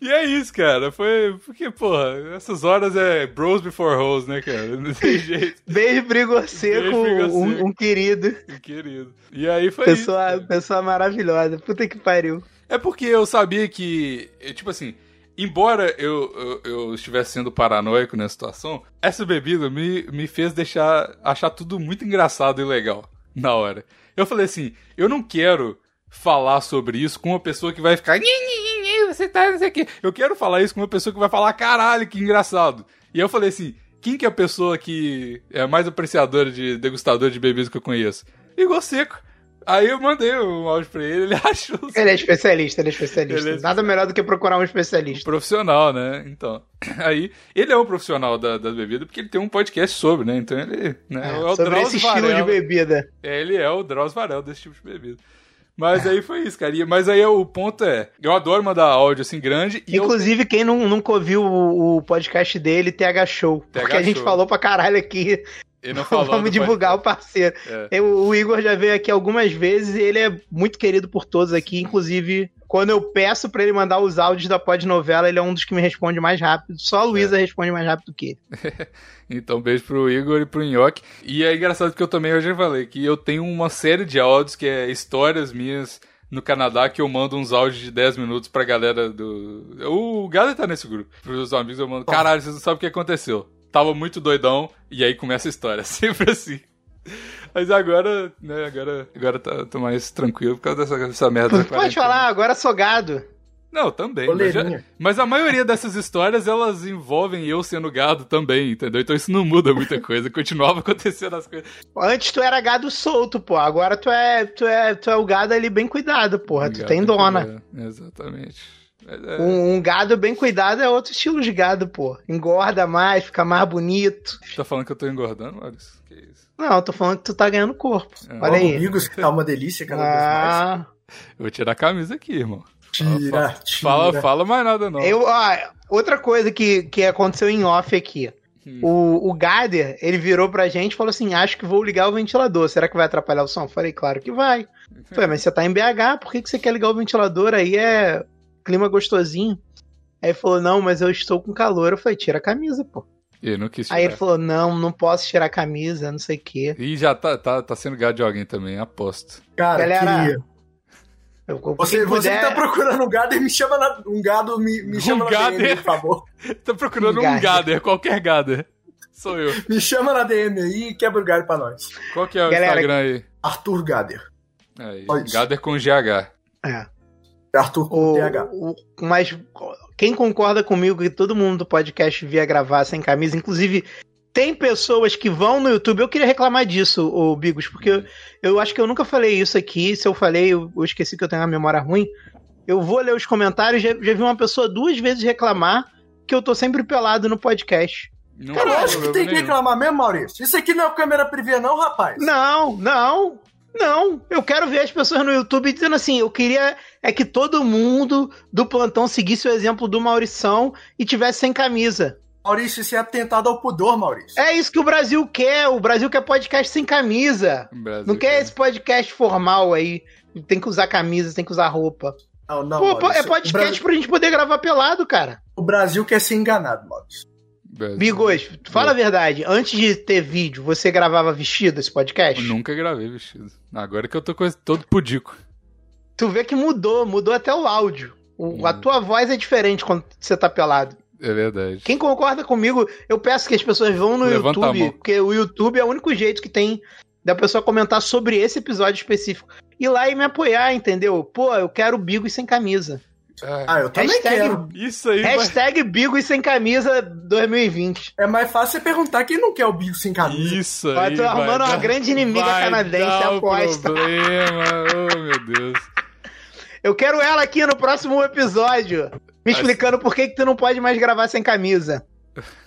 E é isso, cara. Foi. Porque, porra, essas horas é bros before hoes, né, cara? Não tem jeito. Beijo Seco. um, um querido. Querido. E aí foi Pessoa, isso. pessoa maravilhosa. Puta que pariu. É porque eu sabia que, tipo assim, embora eu, eu, eu estivesse sendo paranoico nessa situação, essa bebida me, me fez deixar achar tudo muito engraçado e legal na hora. Eu falei assim, eu não quero falar sobre isso com uma pessoa que vai ficar. "Nhi, nhi, nhi, nhi, Você tá, não sei o quê. Eu quero falar isso com uma pessoa que vai falar, caralho, que engraçado. E eu falei assim: quem que é a pessoa que é mais apreciadora de degustador de bebidas que eu conheço? Igor Seco. Aí eu mandei um áudio pra ele, ele *laughs* achou Ele é especialista, ele é especialista. Ele é Nada melhor do que procurar um especialista. profissional, né? Então, *clears throat* aí, ele é um profissional da, das bebidas porque ele tem um podcast sobre, né? Então ele né, é, o Sobre Drauzio esse estilo de bebida. É, ele é o Drauzio Varela desse tipo de bebida. Mas aí foi isso, cara. E- Mas aí o ponto é, eu adoro mandar áudio assim grande e eu Inclusive, quem não, nunca ouviu o, o podcast dele, TH Show. TH porque a gente Show. falou pra caralho aqui. ele não falou *laughs* Vamos divulgar o parceiro. É. Eu- o Igor já veio aqui algumas vezes e ele é muito querido por todos aqui. Inclusive, quando eu peço pra ele mandar os áudios da podnovela, ele é um dos que me responde mais rápido. Só a Luísa É. responde mais rápido que ele. *laughs* Então, beijo pro Igor e pro Nhoque. E é engraçado que eu também eu já falei que eu tenho uma série de áudios que é histórias minhas no Canadá que eu mando uns áudios de 10 minutos pra galera do. O Gado tá nesse grupo. Pros amigos eu mando. Caralho, vocês não sabem o que aconteceu. Tava muito doidão e aí começa a história. *laughs* Sempre assim. Mas agora, né, agora, agora tá, tô mais tranquilo por causa dessa, dessa merda. da Pode quarentena. falar, agora sou gado. Não, também. Mas, já- mas a maioria dessas histórias, elas envolvem eu sendo gado também, entendeu? Então isso não muda muita coisa. *laughs* Continuava acontecendo as coisas. Antes tu era gado solto, pô. Agora tu é, tu é, tu é o gado ali bem cuidado, porra. Tu Gado tem dona. cuidado. Exatamente. Mas é- Um, um gado bem cuidado é outro estilo de gado, pô. Engorda mais, fica mais bonito. Tá falando que eu tô engordando, Maurício? Não, eu tô falando que tu tá ganhando corpo. É. Olha Logo aí. amigos, que tá uma delícia cada vez mais. Ah, Eu vou tirar a camisa aqui, irmão. Tira, tira. Fala, fala mais nada, não. eu, ó, outra coisa que, que aconteceu em off aqui. Hum. O, o Gader, ele virou pra gente e falou assim: Acho que vou ligar o ventilador. Será que vai atrapalhar o som? Eu Falei, claro que vai. Falei, mas você tá em BH, por que, que você quer ligar o ventilador? Aí é clima gostosinho. Aí ele falou: Não, mas eu estou com calor. Eu falei: Tira a camisa, pô. Eu não quis tirar. Aí ele falou: Não, não posso tirar a camisa, não sei o quê. Ih, já tá, tá, tá sendo gado de alguém também, aposto. Cara, Galera, queria. Eu, Você, quem você que puder- tá procurando um gado e me chama na, um gado, me, me Um chama na gado DM, por favor. *laughs* Tá procurando um Gader. gader, qualquer gader. Sou eu. Me chama na DM aí e quebra o galho pra nós. Qual que é o Galera, Instagram aí? Arthur Gader. aí gader com GH. É. Arthur com O, TH. o- mas quem concorda comigo que todo mundo do podcast via gravar sem camisa, inclusive tem pessoas que vão no YouTube. Eu queria reclamar disso, o Bigos, porque eu, eu acho que eu nunca falei isso aqui. Se eu falei, eu, eu esqueci que eu tenho uma memória ruim. Eu vou ler os comentários. Já, já vi uma pessoa duas vezes reclamar que eu tô sempre pelado no podcast. Não Cara, eu acho que tem que reclamar mesmo, Maurício. Isso aqui não é câmera privê, não, rapaz. Não, não, não. Eu quero ver as pessoas no YouTube dizendo assim: eu queria é que todo mundo do plantão seguisse o exemplo do Maurição e tivesse sem camisa. Maurício, isso é atentado ao pudor, Maurício. É isso que o Brasil quer. O Brasil quer podcast sem camisa. Não quer cara. esse podcast formal aí. Tem que usar camisa, tem que usar roupa. Não, não, Pô, pô, Maurício. é podcast o, Brasil, pra gente poder gravar pelado, cara. o Brasil quer ser enganado, Maurício. Brasil. Bigos, fala a verdade. Antes de ter vídeo, você gravava vestido esse podcast? Eu nunca gravei vestido. Agora que eu tô com todo pudico. Tu vê que mudou, mudou até o áudio. O- A Hum. tua voz é diferente quando você tá pelado. É verdade. Quem concorda comigo, eu peço que as pessoas vão no Levanta a YouTube, porque o YouTube é o único jeito que tem da pessoa comentar sobre esse episódio específico. Ir lá e me apoiar, entendeu? Pô, eu quero Bigos sem camisa. Ah, Ah, eu também Hashtag- quero. isso aí. Hashtag Bigos sem camisa 2020. É mais fácil você perguntar quem não quer o bico sem camisa. Isso aí tô arrumando vai uma dar- grande inimiga canadense, dar aposta. problema. Oh, meu Deus. Eu quero ela aqui no próximo episódio, me explicando por que, que tu não pode mais gravar sem camisa. *laughs*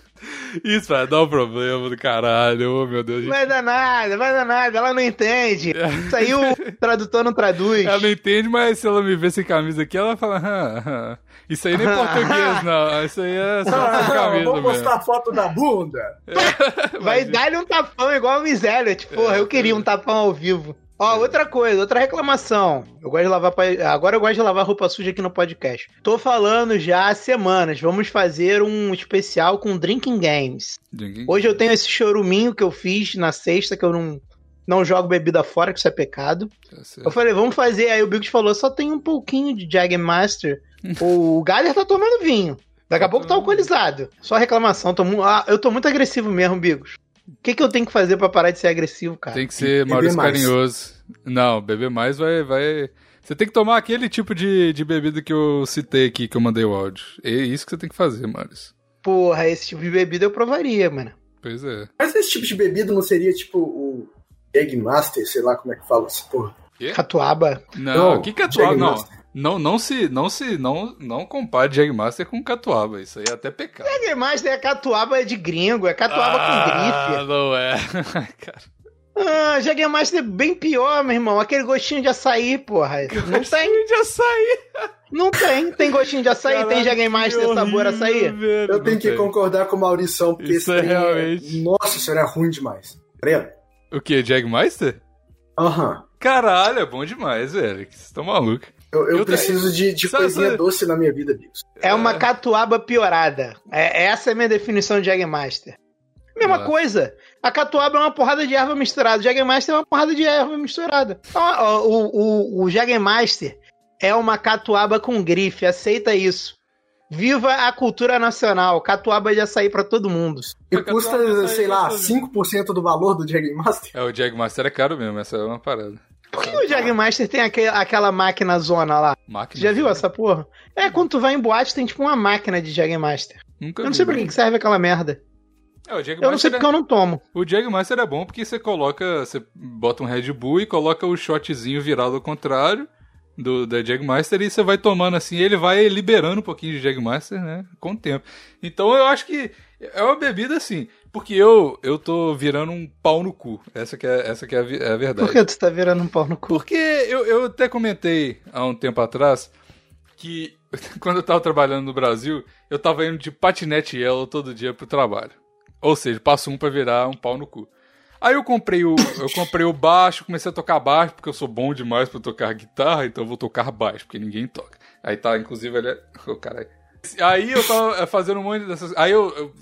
Isso vai dar um problema do caralho, oh, meu Deus. Vai dar nada, vai dar nada, ela não entende. Isso aí o *laughs* tradutor não traduz. Ela não entende, mas se ela me ver sem camisa aqui, ela fala, "Hã, hã." isso aí nem é *laughs* português, não. Isso aí é só sem camisa vou mesmo. postar foto da bunda. *laughs* Vai dar-lhe um tapão igual o Miséria. Tipo, porra, eu queria um tapão ao vivo. Ó, outra coisa, outra reclamação. Eu gosto de lavar. Agora eu gosto de lavar roupa suja aqui no podcast. Tô falando já há semanas. Vamos fazer um especial com Drinking Games. Ninguém- Hoje eu tenho esse choruminho que eu fiz na sexta, que eu não, não jogo bebida fora, que isso é pecado. Tá. Eu falei, vamos fazer. Aí o Biggs falou, só tem um pouquinho de Jagmaster. o *laughs* Galler tá tomando vinho. Daqui a pouco tá alcoolizado. Só reclamação. Tô mu- ah, eu tô muito agressivo mesmo, Bigos. O que, que eu tenho que fazer pra parar de ser agressivo, cara? Tem que ser Maurício mais. Carinhoso. Não, beber mais vai, vai. Você tem que tomar aquele tipo de, de bebida que eu citei aqui, que eu mandei o áudio. É isso que você tem que fazer, Maurício. Porra, esse tipo de bebida eu provaria, mano. Pois é. Mas esse tipo de bebida não seria tipo o Egg Master, sei lá como é que fala essa porra. Catuaba. Não, Não, que catuaba? Não. Não, não se, não se, não, não compare Jagmaster com catuaba. Isso aí é até pecado. Jagmaster é catuaba de gringo, é catuaba com ah, grife. não é. *laughs* Cara, Ah, Jagmaster é bem pior, meu irmão. Aquele gostinho de açaí, porra. Não tem, de açaí. não tem. Tem gostinho de açaí, tem Caralho, Jagmaster sabor horrível, açaí. velho. Eu tenho que tem. concordar com o Maurição, porque Isso é trem realmente- Nossa senhora, é ruim demais. Breno? O que? Jagmaster? Aham. Caralho, é bom demais, velho. Vocês estão malucos. Eu, eu Eu preciso de, de Sabe- coisinha sabe- doce na minha vida, Bigos. É uma catuaba piorada. É, essa é a minha definição de Jagmaster. Mesma Nossa. coisa. A catuaba é uma porrada de erva misturada. O Jagmaster é uma porrada de erva misturada. Então, o, o, o Jagmaster é uma catuaba com grife. Aceita isso. Viva a cultura nacional. Catuaba de açaí pra todo mundo. E custa, sei lá, essa aí 5% do valor do Jag Master. É, o Jagmaster é caro mesmo, essa é uma parada. Por que o Jagmaster tem aque- aquela máquina zona lá? Máquina. Já viu essa porra? É, quando tu vai em boate, tem tipo uma máquina de Jagmaster. Nunca Eu não vi, sei pra que que serve aquela merda. É, o Eu não sei porque eu não tomo. O Jagmaster é bom porque você coloca, você bota um Red Bull e coloca o shotzinho virado ao contrário do da Jagmaster e você vai tomando assim, ele vai liberando um pouquinho de Jagmaster, né, com o tempo. Então eu acho que é uma bebida assim, porque eu eu tô virando um pau no cu. Essa que é essa que é a, é a verdade. Por que tu tá virando um pau no cu? Porque eu, eu até comentei há um tempo atrás que *laughs* quando eu tava trabalhando no Brasil, eu tava indo de patinete yellow todo dia pro trabalho. Ou seja, passo um pra virar um pau no cu. Aí eu comprei o, eu comprei o baixo, comecei a tocar baixo, porque eu sou bom demais pra tocar guitarra, então eu vou tocar baixo, porque ninguém toca. Aí tá, inclusive, ele é. *laughs* Oh, caralho. Aí eu tava eh, fazendo um monte dessas. Aí eu, eu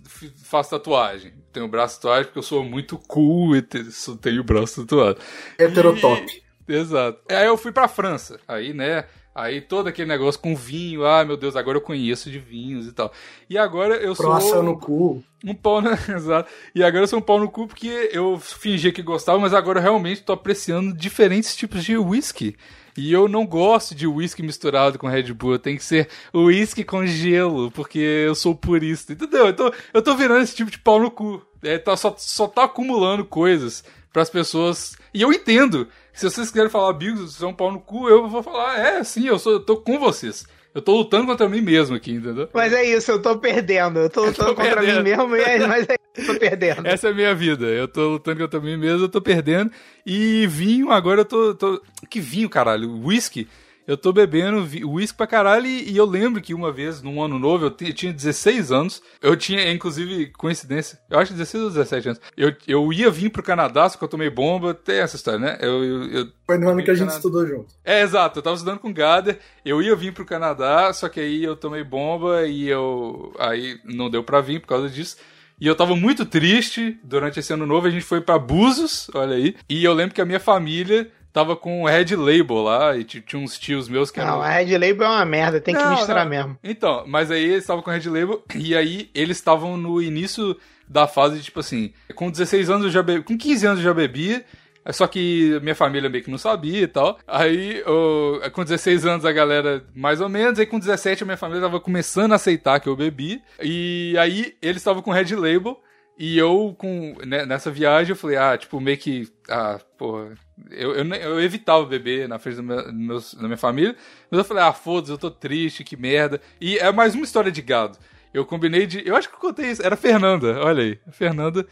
faço tatuagem. Tenho o braço tatuado porque eu sou muito cool e tenho o braço tatuado. Heterotop. E- Exato. Aí eu fui pra França. Aí, né? Aí todo aquele negócio com vinho. Ah, meu Deus, agora eu conheço de vinhos e tal. E agora eu sou. Croação no cu. Um pau no... *laughs* Exato. E agora eu sou um pau no cu porque eu fingia que gostava, mas agora eu realmente tô apreciando diferentes tipos de whisky. E eu não gosto de whisky misturado com Red Bull. Tem que ser whisky com gelo, porque eu sou purista. Entendeu? Eu tô, eu tô virando esse tipo de pau no cu. É, tá, só, só tá acumulando coisas pras pessoas. E eu entendo. Se vocês quiserem falar, Bigos, é um pau no cu, eu vou falar, é, sim, eu, sou, eu tô com vocês. Eu tô lutando contra mim mesmo aqui, entendeu? Mas é isso, eu tô perdendo. Eu tô lutando contra perdendo. mim mesmo, e é- mas é isso, eu tô perdendo. Essa é a minha vida. Eu tô lutando contra mim mesmo, eu tô perdendo. E vinho, agora eu tô. tô... Que vinho, caralho? Whisky. Eu tô bebendo whisky pra caralho e, e eu lembro que uma vez, num ano novo, eu, eu tinha 16 anos. Eu tinha, inclusive, coincidência, eu acho 16 ou 17 anos. Eu, eu ia vir pro Canadá, só que eu tomei bomba. Tem essa história, né? Eu, eu, eu- Foi no ano que a gente Canadá. estudou junto. é, exato. Eu tava estudando com o Gader, eu ia vir pro Canadá, só que aí eu tomei bomba e eu. Aí não deu pra vir por causa disso. E eu tava muito triste durante esse ano novo. A gente foi pra Búzios, olha aí. E eu lembro que a minha família tava com o Red Label lá. E tinha uns tios meus que eram. Não, a Red Label é uma merda, tem que Não, misturar não. mesmo. Então, mas aí eles estavam com a Red Label e aí eles estavam no início da fase tipo assim, com 16 anos eu já bebi, com 15 anos eu já bebia, só que minha família meio que não sabia e tal. Aí, ô, com 16 anos a galera mais ou menos, aí com 17 a minha família tava começando a aceitar que eu bebi. E aí eles estavam com Red Label e eu, com, né, nessa viagem, eu falei, ah, tipo, meio que. Ah, porra. Eu, eu, eu evitava beber na frente do meu- do meus- da minha família. Mas eu falei, ah, foda-se, eu tô triste, que merda. E é mais uma história de gado. eu combinei de. Eu acho que eu contei isso. Era a Fernanda, olha aí. A Fernanda.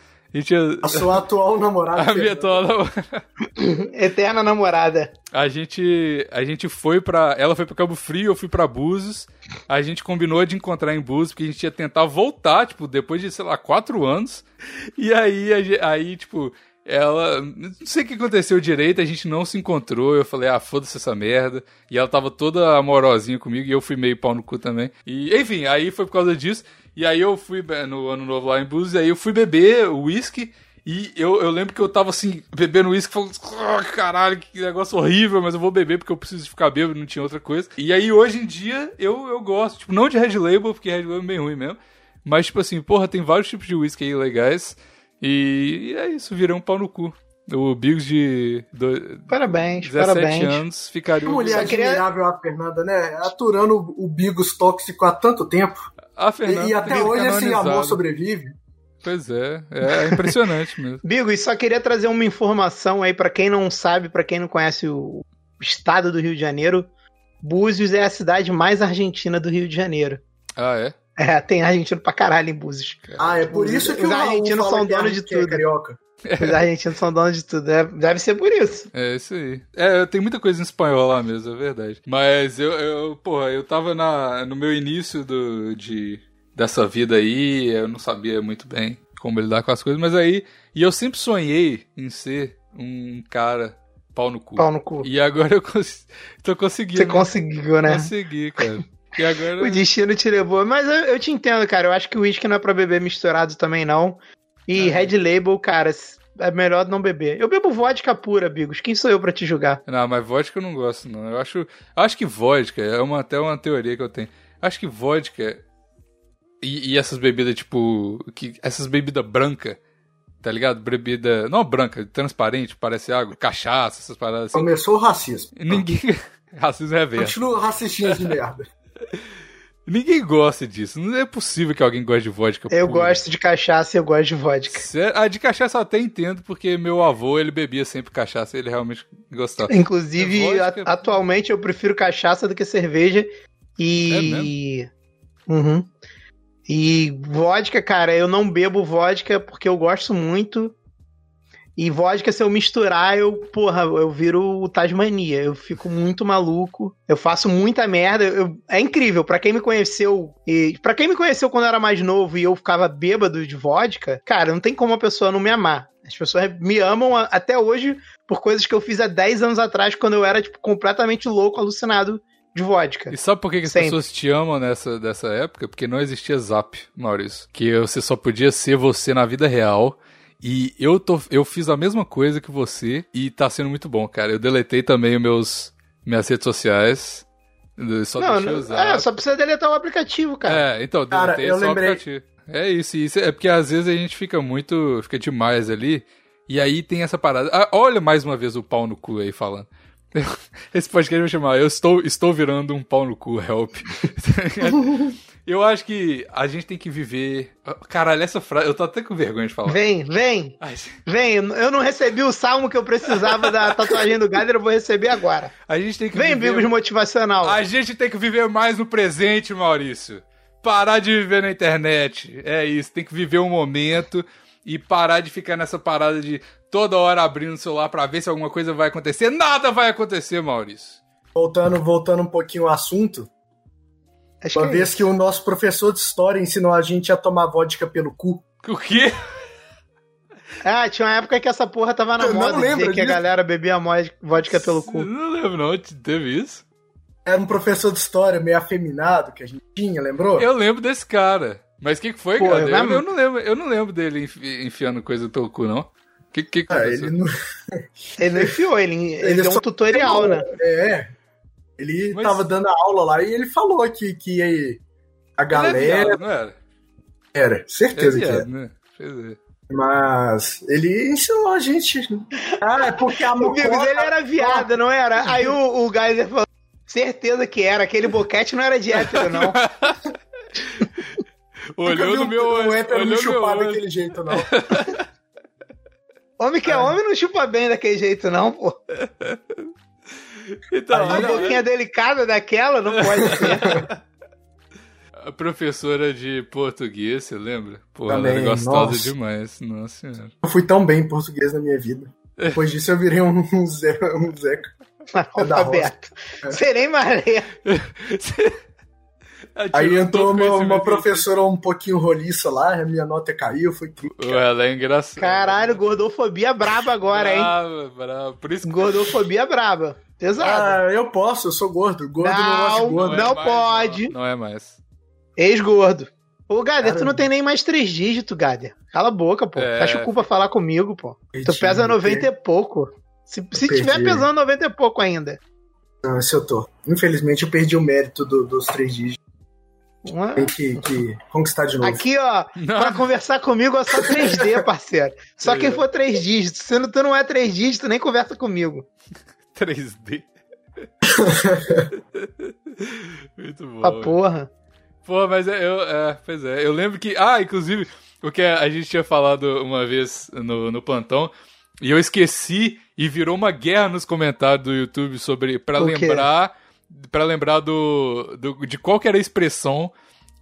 A. A sua atual namorada. *laughs* A minha atual *laughs* Eterna namorada. A gente, a gente foi pra. Ela foi pra Cabo Frio, eu fui pra Búzios. A gente combinou de encontrar em Búzios, porque a gente ia tentar voltar, tipo, depois de, sei lá, quatro anos. E aí, a aí tipo, ela. Não sei o que aconteceu direito, a gente não se encontrou. Eu falei, ah, foda-se essa merda. E ela tava toda amorosinha comigo, e eu fui meio pau no cu também. E, enfim, aí foi por causa disso. E aí eu fui no ano novo lá em Búzios, e aí eu fui beber uísque. E eu, eu lembro que eu tava assim, bebendo uísque, falando, "Ah, caralho, que negócio horrível, mas eu vou beber porque eu preciso ficar bêbado, não tinha outra coisa. E aí hoje em dia eu, eu gosto, tipo, não de Red Label, porque Red Label é bem ruim mesmo. Mas, tipo assim, porra, tem vários tipos de uísque aí legais. E, e é isso, virou um pau no cu. O Bigos de do, Parabéns, 17 parabéns. anos ficaria. Que mulher admirável a Fernanda, né? Aturando o, Bigos tóxico há tanto tempo. A Fernanda e, e até hoje esse amor sobrevive. Pois é, é impressionante mesmo. *laughs* Bigo, e só queria trazer uma informação aí pra quem não sabe, pra quem não conhece o estado do Rio de Janeiro. Búzios é a cidade mais argentina do Rio de Janeiro. Ah, é? É, tem argentino pra caralho em Búzios. Ah, é por isso que Os argentinos são é donos de é tudo. carioca. Os argentinos são donos de tudo. É, deve ser por isso. É isso aí. É, tem muita coisa em espanhol lá mesmo, é verdade. Mas eu, eu porra, eu tava na, no meu início do, de, dessa vida aí, eu não sabia muito bem como lidar com as coisas, mas aí. E eu sempre sonhei em ser um cara pau no cu. Pau no cu. E agora eu cons *laughs* tô conseguindo. Você conseguiu, né? Consegui, cara. E agora. O destino te levou. Mas eu, eu te entendo, cara. Eu acho que o uísque não é pra beber misturado também, não. E É. Red Label, cara, é melhor não beber. Eu bebo vodka pura, Bigos. Quem sou eu pra te julgar? Não, mas vodka eu não gosto, não. Eu acho, acho que vodka é uma, até uma teoria que eu tenho. Acho que vodka e, e essas bebidas, tipo. Que, essas bebidas brancas, tá ligado? Bebida. Não branca, transparente, parece água. Cachaça, essas paradas assim. Começou o racismo. Ninguém. *laughs* Racismo é reverso. Continua racistinha de merda. Ninguém gosta disso. Não é possível que alguém goste de vodka. Eu pura. gosto de cachaça e eu gosto de vodka. Sério? Ah, de cachaça eu até entendo, porque meu avô, ele bebia sempre cachaça e ele realmente gostava. Inclusive, É vodka. a- atualmente eu prefiro cachaça do que cerveja. E. Uhum. E vodka, cara, eu não bebo vodka porque eu gosto muito. E vodka, se eu misturar, eu, porra, eu viro o Tasmania. Eu fico muito maluco. Eu faço muita merda. Eu- é incrível. Pra quem me conheceu. E para quem me conheceu quando eu era mais novo e eu ficava bêbado de vodka, cara, não tem como a pessoa não me amar. As pessoas me amam até hoje por coisas que eu fiz há 10 anos atrás, quando eu era, tipo, completamente louco, alucinado de vodka. E sabe por que, que as pessoas te amam nessa dessa época? Porque não existia Zap, Maurício. Que você só podia ser você na vida real. E eu, tô, eu fiz a mesma coisa que você e tá sendo muito bom, cara. Eu deletei também os meus, minhas redes sociais. Só não, deixei usar. é, só precisa deletar o aplicativo, cara. É, então, Cara, deletei eu só o lembrei- aplicativo. É isso, isso é porque às vezes a gente fica muito. fica demais ali. E aí tem essa parada. Ah, olha mais uma vez o pau no cu aí falando. *laughs* Esse podcast vai chamar Eu estou, estou virando um pau no cu, help. *laughs* eu acho que a gente tem que viver. Caralho, essa frase. Eu tô até com vergonha de falar. Vem, vem, Ai, vem. Eu não recebi o salmo que eu precisava da tatuagem do Gader, eu vou receber agora. A gente tem que Vem, viver. Bigos Motivacional. A gente tem que viver mais no presente, Maurício. Parar de viver na internet. É isso, tem que viver o momento e parar de ficar nessa parada de toda hora abrindo o celular pra ver se alguma coisa vai acontecer. Nada vai acontecer, Maurício. Voltando, voltando um pouquinho ao assunto, Acho uma que é vez que o nosso professor de história ensinou a gente a tomar vodka pelo cu. O quê? Ah, tinha uma época que essa porra tava na Eu não moda, dizer lembro que a galera bebia vodka pelo cu. Não lembro, não. Teve isso? Era um professor de história meio afeminado que a gente tinha, lembrou? Eu lembro desse cara. Mas o que, que foi, Pô, cara? eu Eu, eu não lembro, eu não lembro dele enfi- enfiando coisa pelo cu, não. Que, que, que Ah, ele não... Ele não enfiou, ele, ele, Ele deu um tutorial, né? É. Ele Mas- tava dando aula lá e ele falou que, que aí a Ele é galera. viado, não era? Era, É certeza que viado, era. né? É. Mas ele ensinou a gente. Ah, é porque a *laughs* O mucosa. ele era viado, não era? Aí o, o Geyser falou, certeza que era, aquele boquete não era de hétero, não. *laughs* Olhou no meu olho. hétero olhou me no meu chupar olho. daquele jeito, não. *laughs* Homem que é homem não chupa bem daquele jeito, não, pô. *laughs* Então, Uma boquinha delicada daquela não pode ser. *laughs* A professora de português, você lembra? Pô, ela era gostosa nossa. demais. Nossa senhora. Eu fui tão bem em português na minha vida. Depois disso eu virei um, um, Zé, um Zeca. *laughs* Analfabeto. Serei Maré. Aí entrou uma, uma professora um pouquinho roliça lá, a minha nota caiu, foi triste. Ela é engraçada. Caralho, gordofobia braba agora, hein? Brava, brava. Por isso que Gordofobia braba. Pesado. Ah, eu posso, eu sou gordo. Gordo não, de Não, gordo. não é mais, pode. Não, não é mais. Ex-gordo. Ô, Gader, tu não tem nem mais três dígitos, Gader. Cala a boca, pô. É. Acha o cu pra falar comigo, pô. Tu Perdi, pesa eu 90 e pouco. Se, se tiver pesando 90 e pouco ainda. Não, esse eu tô. Infelizmente eu perdi o mérito do- dos três dígitos. Uma- Tem que, que conquistar de novo. Aqui, ó, pra *laughs* conversar comigo é só 3D, parceiro. Só quem for três dígitos. Se não- tu não é três dígitos, nem conversa comigo. *laughs* 3D. *laughs* Muito bom. A porra. Pô, mas é, eu, é, pois é, eu lembro que, ah, inclusive, o que a gente tinha falado uma vez no, no plantão, e eu esqueci e virou uma guerra nos comentários do YouTube sobre, pra O quê? lembrar, pra lembrar do, do, de qual que era a expressão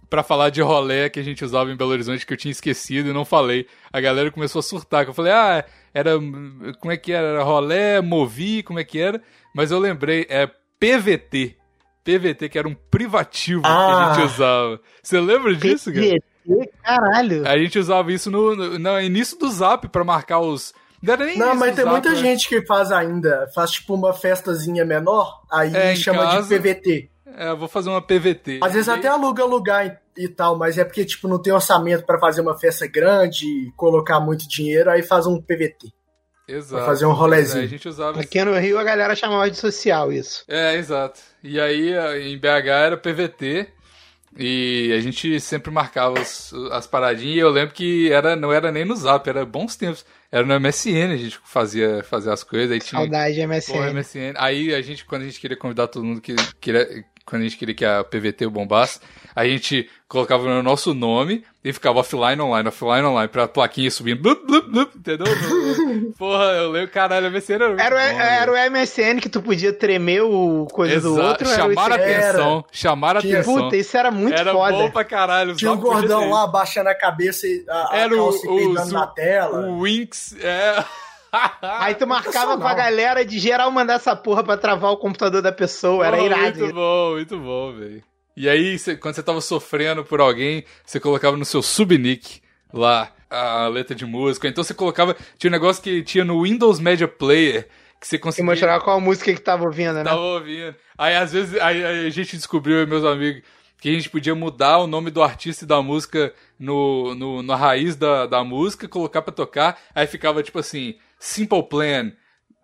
pra falar de rolé que a gente usava em Belo Horizonte que eu tinha esquecido e não falei. A galera começou a surtar, que eu falei, ah, era, como é que era? Era rolé, movi, como é que era? Mas eu lembrei, é PVT. PVT, que era um privativo que a Ah. gente usava. Você lembra disso, cara? PVT, caralho. A gente usava isso no, no, no início do Zap pra marcar os. Não, era nem Não, mas tem muita né? gente que faz ainda. Faz tipo uma festazinha menor, aí É, chama casa. de PVT. É, eu vou fazer uma PVT. Às vezes E- até aluga lugar e, tal, mas é porque tipo não tem orçamento pra fazer uma festa grande e colocar muito dinheiro, aí faz um PVT. Exato. pra fazer um rolezinho. É, a gente usava Aqui no Rio a galera chamava de social isso. É, exato. E aí em BH era PVT e a gente sempre marcava os- as paradinhas e eu lembro que era, não era nem no Zap, era bons tempos. Era no MSN a gente fazia, fazia as coisas. Aí tinha, Saudade Pô, MSN. MSN. Aí a gente, quando a gente queria convidar todo mundo que queria, quando a gente queria que a PVT bombasse, a gente colocava no nosso nome e ficava offline, online, offline, online, pra plaquinha subindo, blup, blup, blup, entendeu? *laughs* Porra, eu lembro, caralho, a MSN era Era, o- era o MSN que tu podia tremer o coisa do outro. era o chamar a atenção, chamar a atenção. Puta, isso era muito era foda. bom pra caralho. Tinha o podia gordão lá baixando a cabeça e a, a Era o, calça o, peidando na tela. o Winx, é... *laughs* Aí tu marcava Sensacional. com a galera de geral mandar essa porra pra travar o computador da pessoa. Era Pô, irado. Muito bom, muito bom, velho. E aí, cê- quando você tava sofrendo por alguém, você colocava no seu subnick lá a letra de música. Então você colocava. Tinha um negócio que tinha no Windows Media Player que você conseguia. mostrava qual música que tava ouvindo, né? Tava ouvindo. Aí às vezes aí, a gente descobriu, eu e meus amigos, que a gente podia mudar o nome do artista e da música no, no, na raiz da, da música, colocar pra tocar. Aí ficava tipo assim: Simple Plan,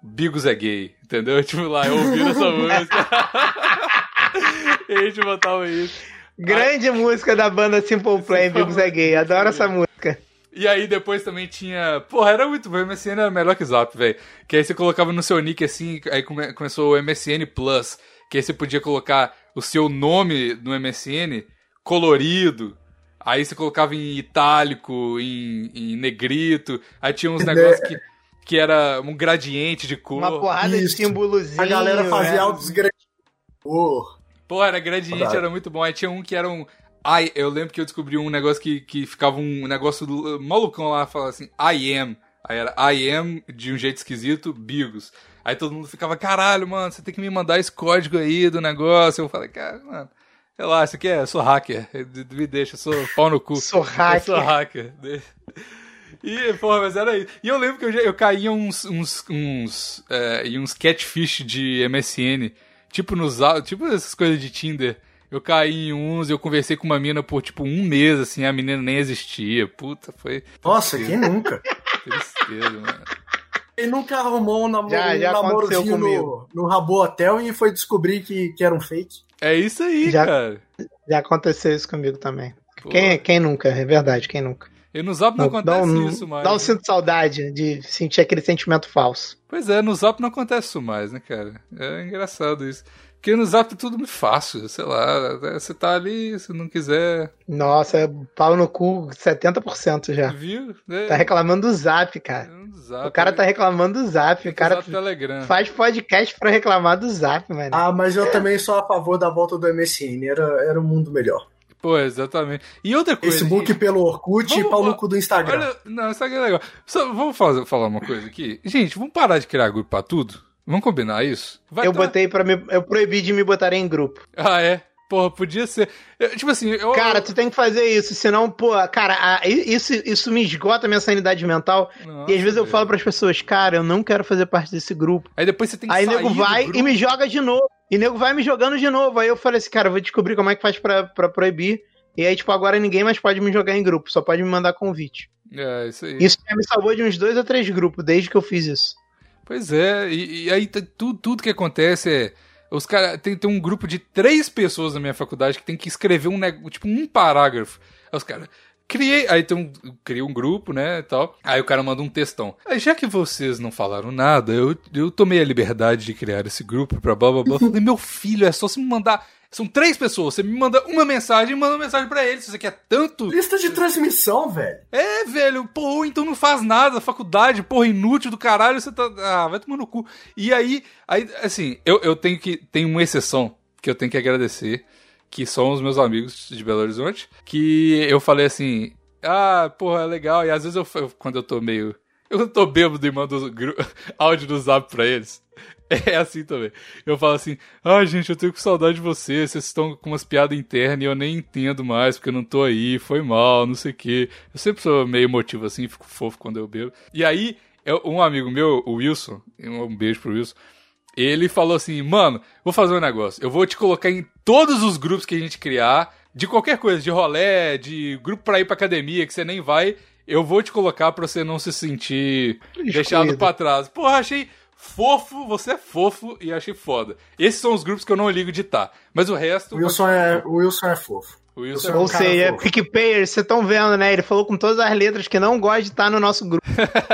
Bigos é gay. Entendeu? *laughs* Tipo lá, eu ouvindo essa *laughs* música. *laughs* e a gente botava isso. Grande música da banda Simple Plan, Bigos é Gay. Adoro essa música. E aí depois também tinha. Porra, era muito bom. O MSN era melhor que o Zap, velho. Que aí você colocava no seu nick assim, aí come- começou o MSN Plus. Que aí você podia colocar o seu nome no MSN colorido. Aí você colocava em itálico, em, em negrito. Aí tinha uns negócios que, que era um gradiente de cor. Uma porrada Isso. de símbolozinho. A galera fazia né? altos grandes. Oh, Pô, era gradiente, Saudade. era muito bom. Aí tinha um que era um. Ai, eu lembro que eu descobri um negócio que, que ficava um negócio malucão lá, falava assim, I am. Aí era I am de um jeito esquisito, Bigos. Aí todo mundo ficava, caralho, mano, você tem que me mandar esse código aí do negócio. Eu falei, cara, mano, relaxa, que é, eu sou hacker. Me deixa, eu sou pau no cu. Sou Eu sou hacker. E, porra, mas era isso. E eu lembro que eu, já, eu caía uns, uns, uns, é, em uns catfish de MSN. Tipo nos tipo essas coisas de Tinder. Eu caí em uns, eu conversei com uma mina por tipo um mês, assim, a menina nem existia. Puta, foi nossa, quem nunca? *laughs* tristeza, mano. Quem nunca arrumou um, namo Já- já um namorozinho no, no Rabo Hotel e foi descobrir que, que era um fake? É isso aí, Já- cara. Já aconteceu isso comigo também. Pô. Quem, quem nunca? É verdade, quem nunca? E no Zap não, dá acontece um, isso mais. Dá um né? sinto saudade de sentir aquele sentimento falso. Pois é, no Zap não acontece isso mais, né, cara? É engraçado isso. Porque no Zap é tudo muito fácil, sei lá. Você tá ali, se não quiser, Nossa, pau no cu 70% já. viu? É, Tá reclamando do zap, cara. no Zap, O cara tá reclamando do zap. O cara Zap Telegram. faz podcast pra reclamar do zap, mano. Ah, mas eu também sou a favor da volta do MSN. Era, era um mundo melhor. Pô, exatamente. E outra coisa. Facebook pelo Orkut e Vamos- pau no cu do Instagram. Olha, não, Instagram é legal. Só, vamos fazer, falar uma coisa aqui. Gente, vamos parar de criar grupo pra tudo? Vamos combinar isso? Vai eu tá- botei pra me. Eu proibi de me botarem em grupo. Ah, é? Porra, podia ser. Eu, tipo assim, eu. Cara, tu tem que fazer isso, senão, pô, cara, a- isso, isso me esgota a minha sanidade mental. Nossa, e às vezes eu falo pras pessoas, cara, eu não quero fazer parte desse grupo. Aí depois você tem que Aí nego vai e me joga de novo. E nego vai me jogando de novo. Aí eu falei assim, cara, eu vou descobrir como é que faz pra, pra proibir. E aí, tipo, agora ninguém mais pode me jogar em grupo, só pode me mandar convite. É, isso aí. Isso já me salvou de uns dois ou três grupos, desde que eu fiz isso. Pois é, e, e aí tudo, tudo que acontece é. Os caras. Tem, tem um grupo de três pessoas na minha faculdade que tem que escrever um tipo um parágrafo. Aí os caras. Criei. Aí tem um, cria um grupo, né? E tal. Aí o cara manda um textão. Aí já que vocês não falaram nada, eu, eu tomei a liberdade de criar esse grupo pra blá blá blá. Falei, meu filho, é só você me mandar. São três pessoas. Você me manda uma mensagem e manda uma mensagem pra eles. Se você quer tanto. Lista de transmissão, velho. É, velho, pô, então não faz nada, faculdade, porra, inútil do caralho, você tá. Ah, vai tomar no cu. E aí, aí assim, eu, eu tenho que. Tem uma exceção que eu tenho que agradecer, que são os meus amigos de Belo Horizonte, que eu falei assim, ah, porra, é legal, e às vezes eu, quando eu tô meio. Eu tô bêbado e mando *laughs* áudio do zap pra eles. *laughs* É assim também. Eu falo assim, ah, gente, eu tenho com saudade de vocês, vocês estão com umas piadas internas e eu nem entendo mais, porque eu não tô aí, foi mal, não sei o quê. Eu sempre sou meio emotivo assim, fico fofo quando eu bebo. E aí, eu- um amigo meu, o Wilson, um beijo pro Wilson, ele falou assim, mano, vou fazer um negócio, eu vou te colocar em todos os grupos que a gente criar, de qualquer coisa, de rolé, de grupo pra ir pra academia, que você nem vai, eu vou te colocar pra você não se sentir deixado pra trás. Porra, achei fofo, você é fofo e achei foda. Esses são os grupos que eu não ligo de estar. Mas o resto. Wilson é, o Wilson é fofo. Wilson Ou cara seja, fofo. PicPayers, vocês estão vendo, né? Ele falou com todas as letras que não gosta de estar no nosso grupo.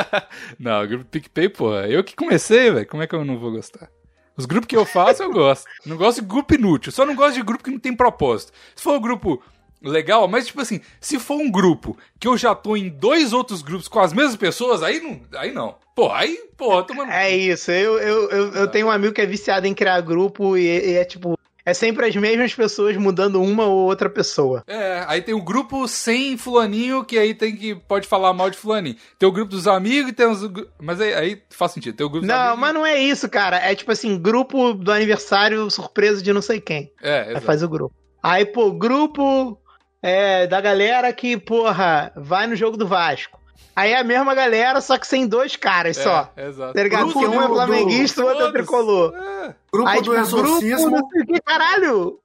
*laughs* não, o grupo PicPay, porra. Eu que comecei, velho. Como é que eu não vou gostar? Os grupos que eu faço, eu gosto. Não gosto de grupo inútil. Só não gosto de grupo que não tem propósito. Se for um grupo legal, mas tipo assim, se for um grupo que eu já tô em dois outros grupos com as mesmas pessoas, aí não. Aí não. Pô, aí, pô, tomando. É isso, eu, eu, eu, eu tenho um amigo que é viciado em criar grupo e, e é tipo. É sempre as mesmas pessoas mudando uma ou outra pessoa. É, aí tem o grupo sem fulaninho, que aí tem que pode falar mal de fulaninho. Tem o grupo dos amigos e tem os... Mas aí, aí faz sentido, tem o grupo dos Não, amigos... mas não é isso, cara. É tipo assim, grupo do aniversário surpresa de não sei quem. É, Aí faz o grupo. Aí, pô, grupo é, da galera que, porra, vai no jogo do Vasco. Aí é a mesma galera, só que sem dois caras só. É, exato. Tá ligado? Grupo Porque um é flamenguista e o outro é tricolor. É. Grupo Aí, do tipo, exorcismo. grupo, não sei caralho.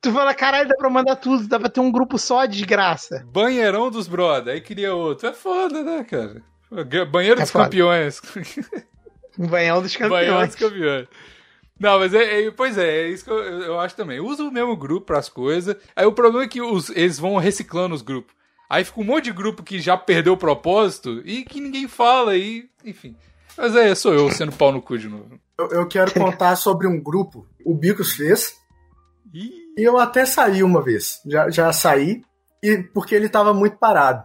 Tu fala, caralho, dá pra mandar tudo, dá pra ter um grupo só, desgraça. Banheirão dos brother, aí queria outro. É foda, né, cara? Banheiro É dos foda. campeões. Banhão dos Banheiro campeões. dos campeões. Não, mas é, é- pois é, é isso que eu, eu acho também. Usa o mesmo grupo pras coisas. Aí o problema é que os- eles vão reciclando os grupos. Aí fica um monte de grupo que já perdeu o propósito e que ninguém fala e, enfim. Mas é, sou eu sendo pau no cu de novo. Eu, eu quero contar *laughs* sobre um grupo. O Bicos fez. E eu até saí uma vez. Já, já saí. E porque ele tava muito parado.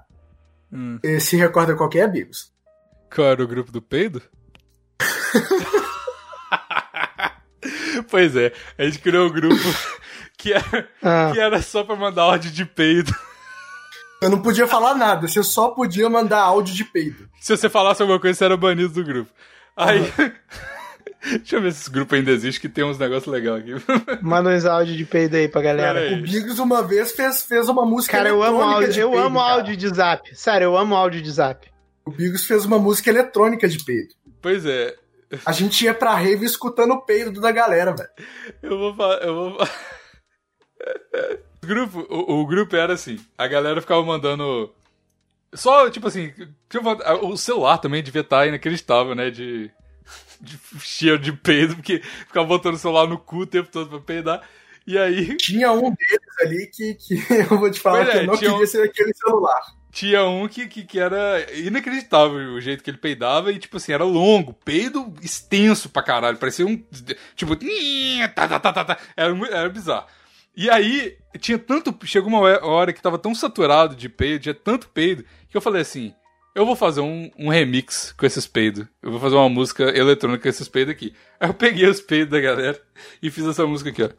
hum. E se recorda qual que é, Bicos? Qual era o grupo do peido? *laughs* pois é, a gente criou um grupo *laughs* que era, Ah. que era só pra mandar áudio de peido. Eu não podia falar nada. Você só podia mandar áudio de peido. Se você falasse alguma coisa, você era banido do grupo. Aí. *laughs* Deixa eu ver se esse grupo ainda existe, que tem uns negócios legais aqui. *laughs* Manda uns áudios de peido aí pra galera. Aí. O Bigos uma vez fez, fez uma música Cara, eu amo áudio, de eu peido, amo cara. áudio de zap. Sério, eu amo áudio de zap. O Bigos fez uma música eletrônica de peido. Pois é, A gente ia pra rave escutando o peido da galera, velho. eu vou falar. Eu vou fa- o, *laughs* grupo, o, o grupo era assim: a galera ficava mandando. Só, tipo assim, o celular também devia estar inacreditável, né? De, de cheiro de peido, porque ficava botando o celular no cu o tempo todo pra peidar. E aí Tinha um deles ali que, que *laughs* eu vou te falar é, que eu não queria um- ser aquele celular. tinha um que, que, que era inacreditável o jeito que ele peidava e, tipo assim, era longo, peido extenso pra caralho. Parecia um. Tipo. *laughs* Tá, tá, tá, tá, tá. Era, era bizarro. E aí, tinha tanto. Chegou uma hora que tava tão saturado de peido, tinha tanto peido, que eu falei assim: eu vou fazer um, um remix com esses peidos. Eu vou fazer uma música eletrônica com esses peidos aqui. Aí eu peguei os peidos da galera e fiz essa música aqui, ó.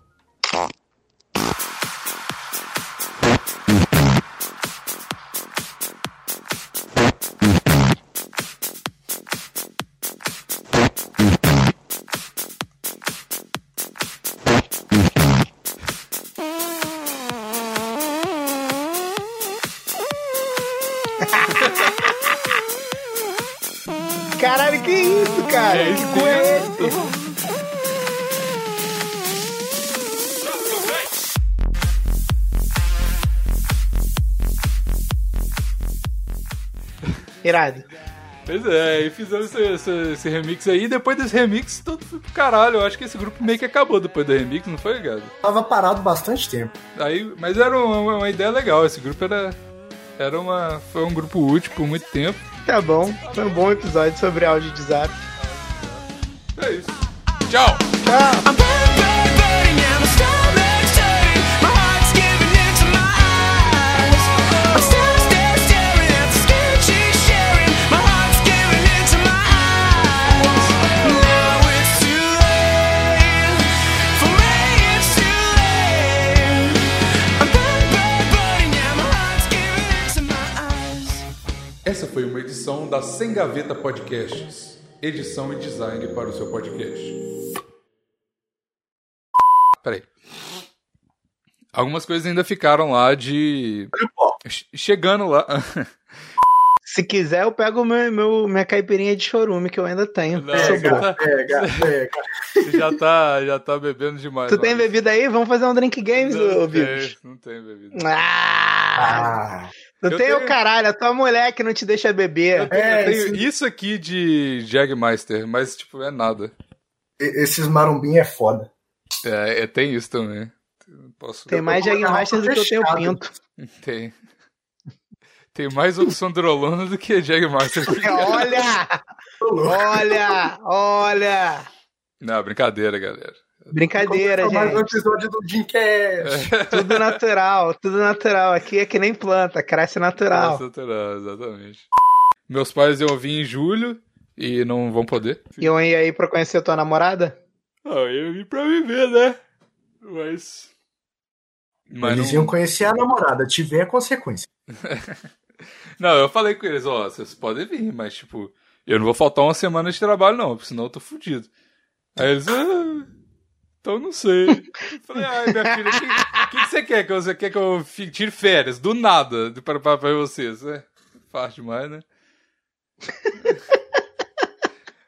Irado. Pois é, e fizeram esse, esse- esse remix aí. E depois desse remix, tudo foi pro caralho. Eu acho que esse grupo meio que acabou depois do remix, não foi, ligado? Tava parado bastante tempo. Aí, mas era uma, uma ideia legal. Esse grupo era, era uma, foi um grupo útil por muito tempo. Tá bom. Foi um bom episódio sobre áudio de zap. É isso. Tchau! Tchau. Da Sem Gaveta Podcasts. Edição e design para o seu podcast. Peraí. Algumas coisas ainda ficaram lá de. Che- Chegando lá. *laughs* Se quiser, eu pego meu, meu- minha caipirinha de chorume que eu ainda tenho. Não. Pega, pega. *laughs* Você já tá, já tá bebendo demais. Tu tem bebida aí? Vamos fazer um drink games, ô Não tem, não tem bebida. Ah! Ah, Não Eu tem tenho- o caralho, a tua mulher que não te deixa beber. Eu tenho, É, eu tenho esse- isso aqui de Jagmeister, mas tipo, é nada. e- esses marumbinhos é foda. É, é, tem isso também. Posso... Tem mais Jagmaster do que eu tenho pinto. Tem. Tem mais oxandrolona do que Jagmaster. *laughs* Olha! Olha! Olha! Não, brincadeira, galera. Brincadeira, Começou mais um gente. episódio do Dreamcast. *laughs* Tudo natural, tudo natural. Aqui é que nem planta, cresce natural. Nossa, natural, exatamente. Meus pais iam vir em julho e não vão poder. E eu ia aí pra conhecer tua namorada? Ah, eu vim pra viver, né? Mas. Mas Eles não... iam conhecer a namorada, tiver a consequência. *laughs* não, eu falei com eles, ó, vocês podem vir, mas tipo, eu não vou faltar uma semana de trabalho, não, porque senão eu tô fudido. Aí eles, ah, então não sei. Eu falei, ai, minha filha, o que, que, que você quer? Que você quer que eu tire férias? Do nada, de- pra, pra, pra vocês, né? Fácil demais, né? *laughs*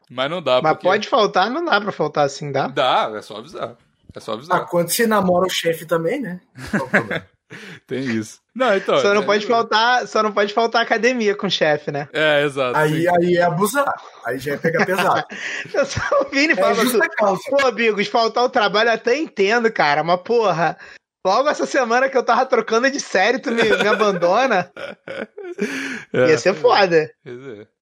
mas não dá, Mas porque... pode faltar, não dá pra faltar assim, dá? Dá, é só avisar. É só Ah, avisar. quando você namora o chefe também, né? *laughs* Tem isso. Não, então. Só não é- pode faltar, só não pode faltar academia com o chefe, né? É, exato. aí, sim. aí é abusar. Aí já é pegar pesado. *laughs* Eu só ouvindo e É falando justa causa. Pô, Bigos, faltar o trabalho eu até entendo, cara, mas porra, logo essa semana que eu tava trocando de série, tu me, me abandona, *laughs* É. ia ser foda. É.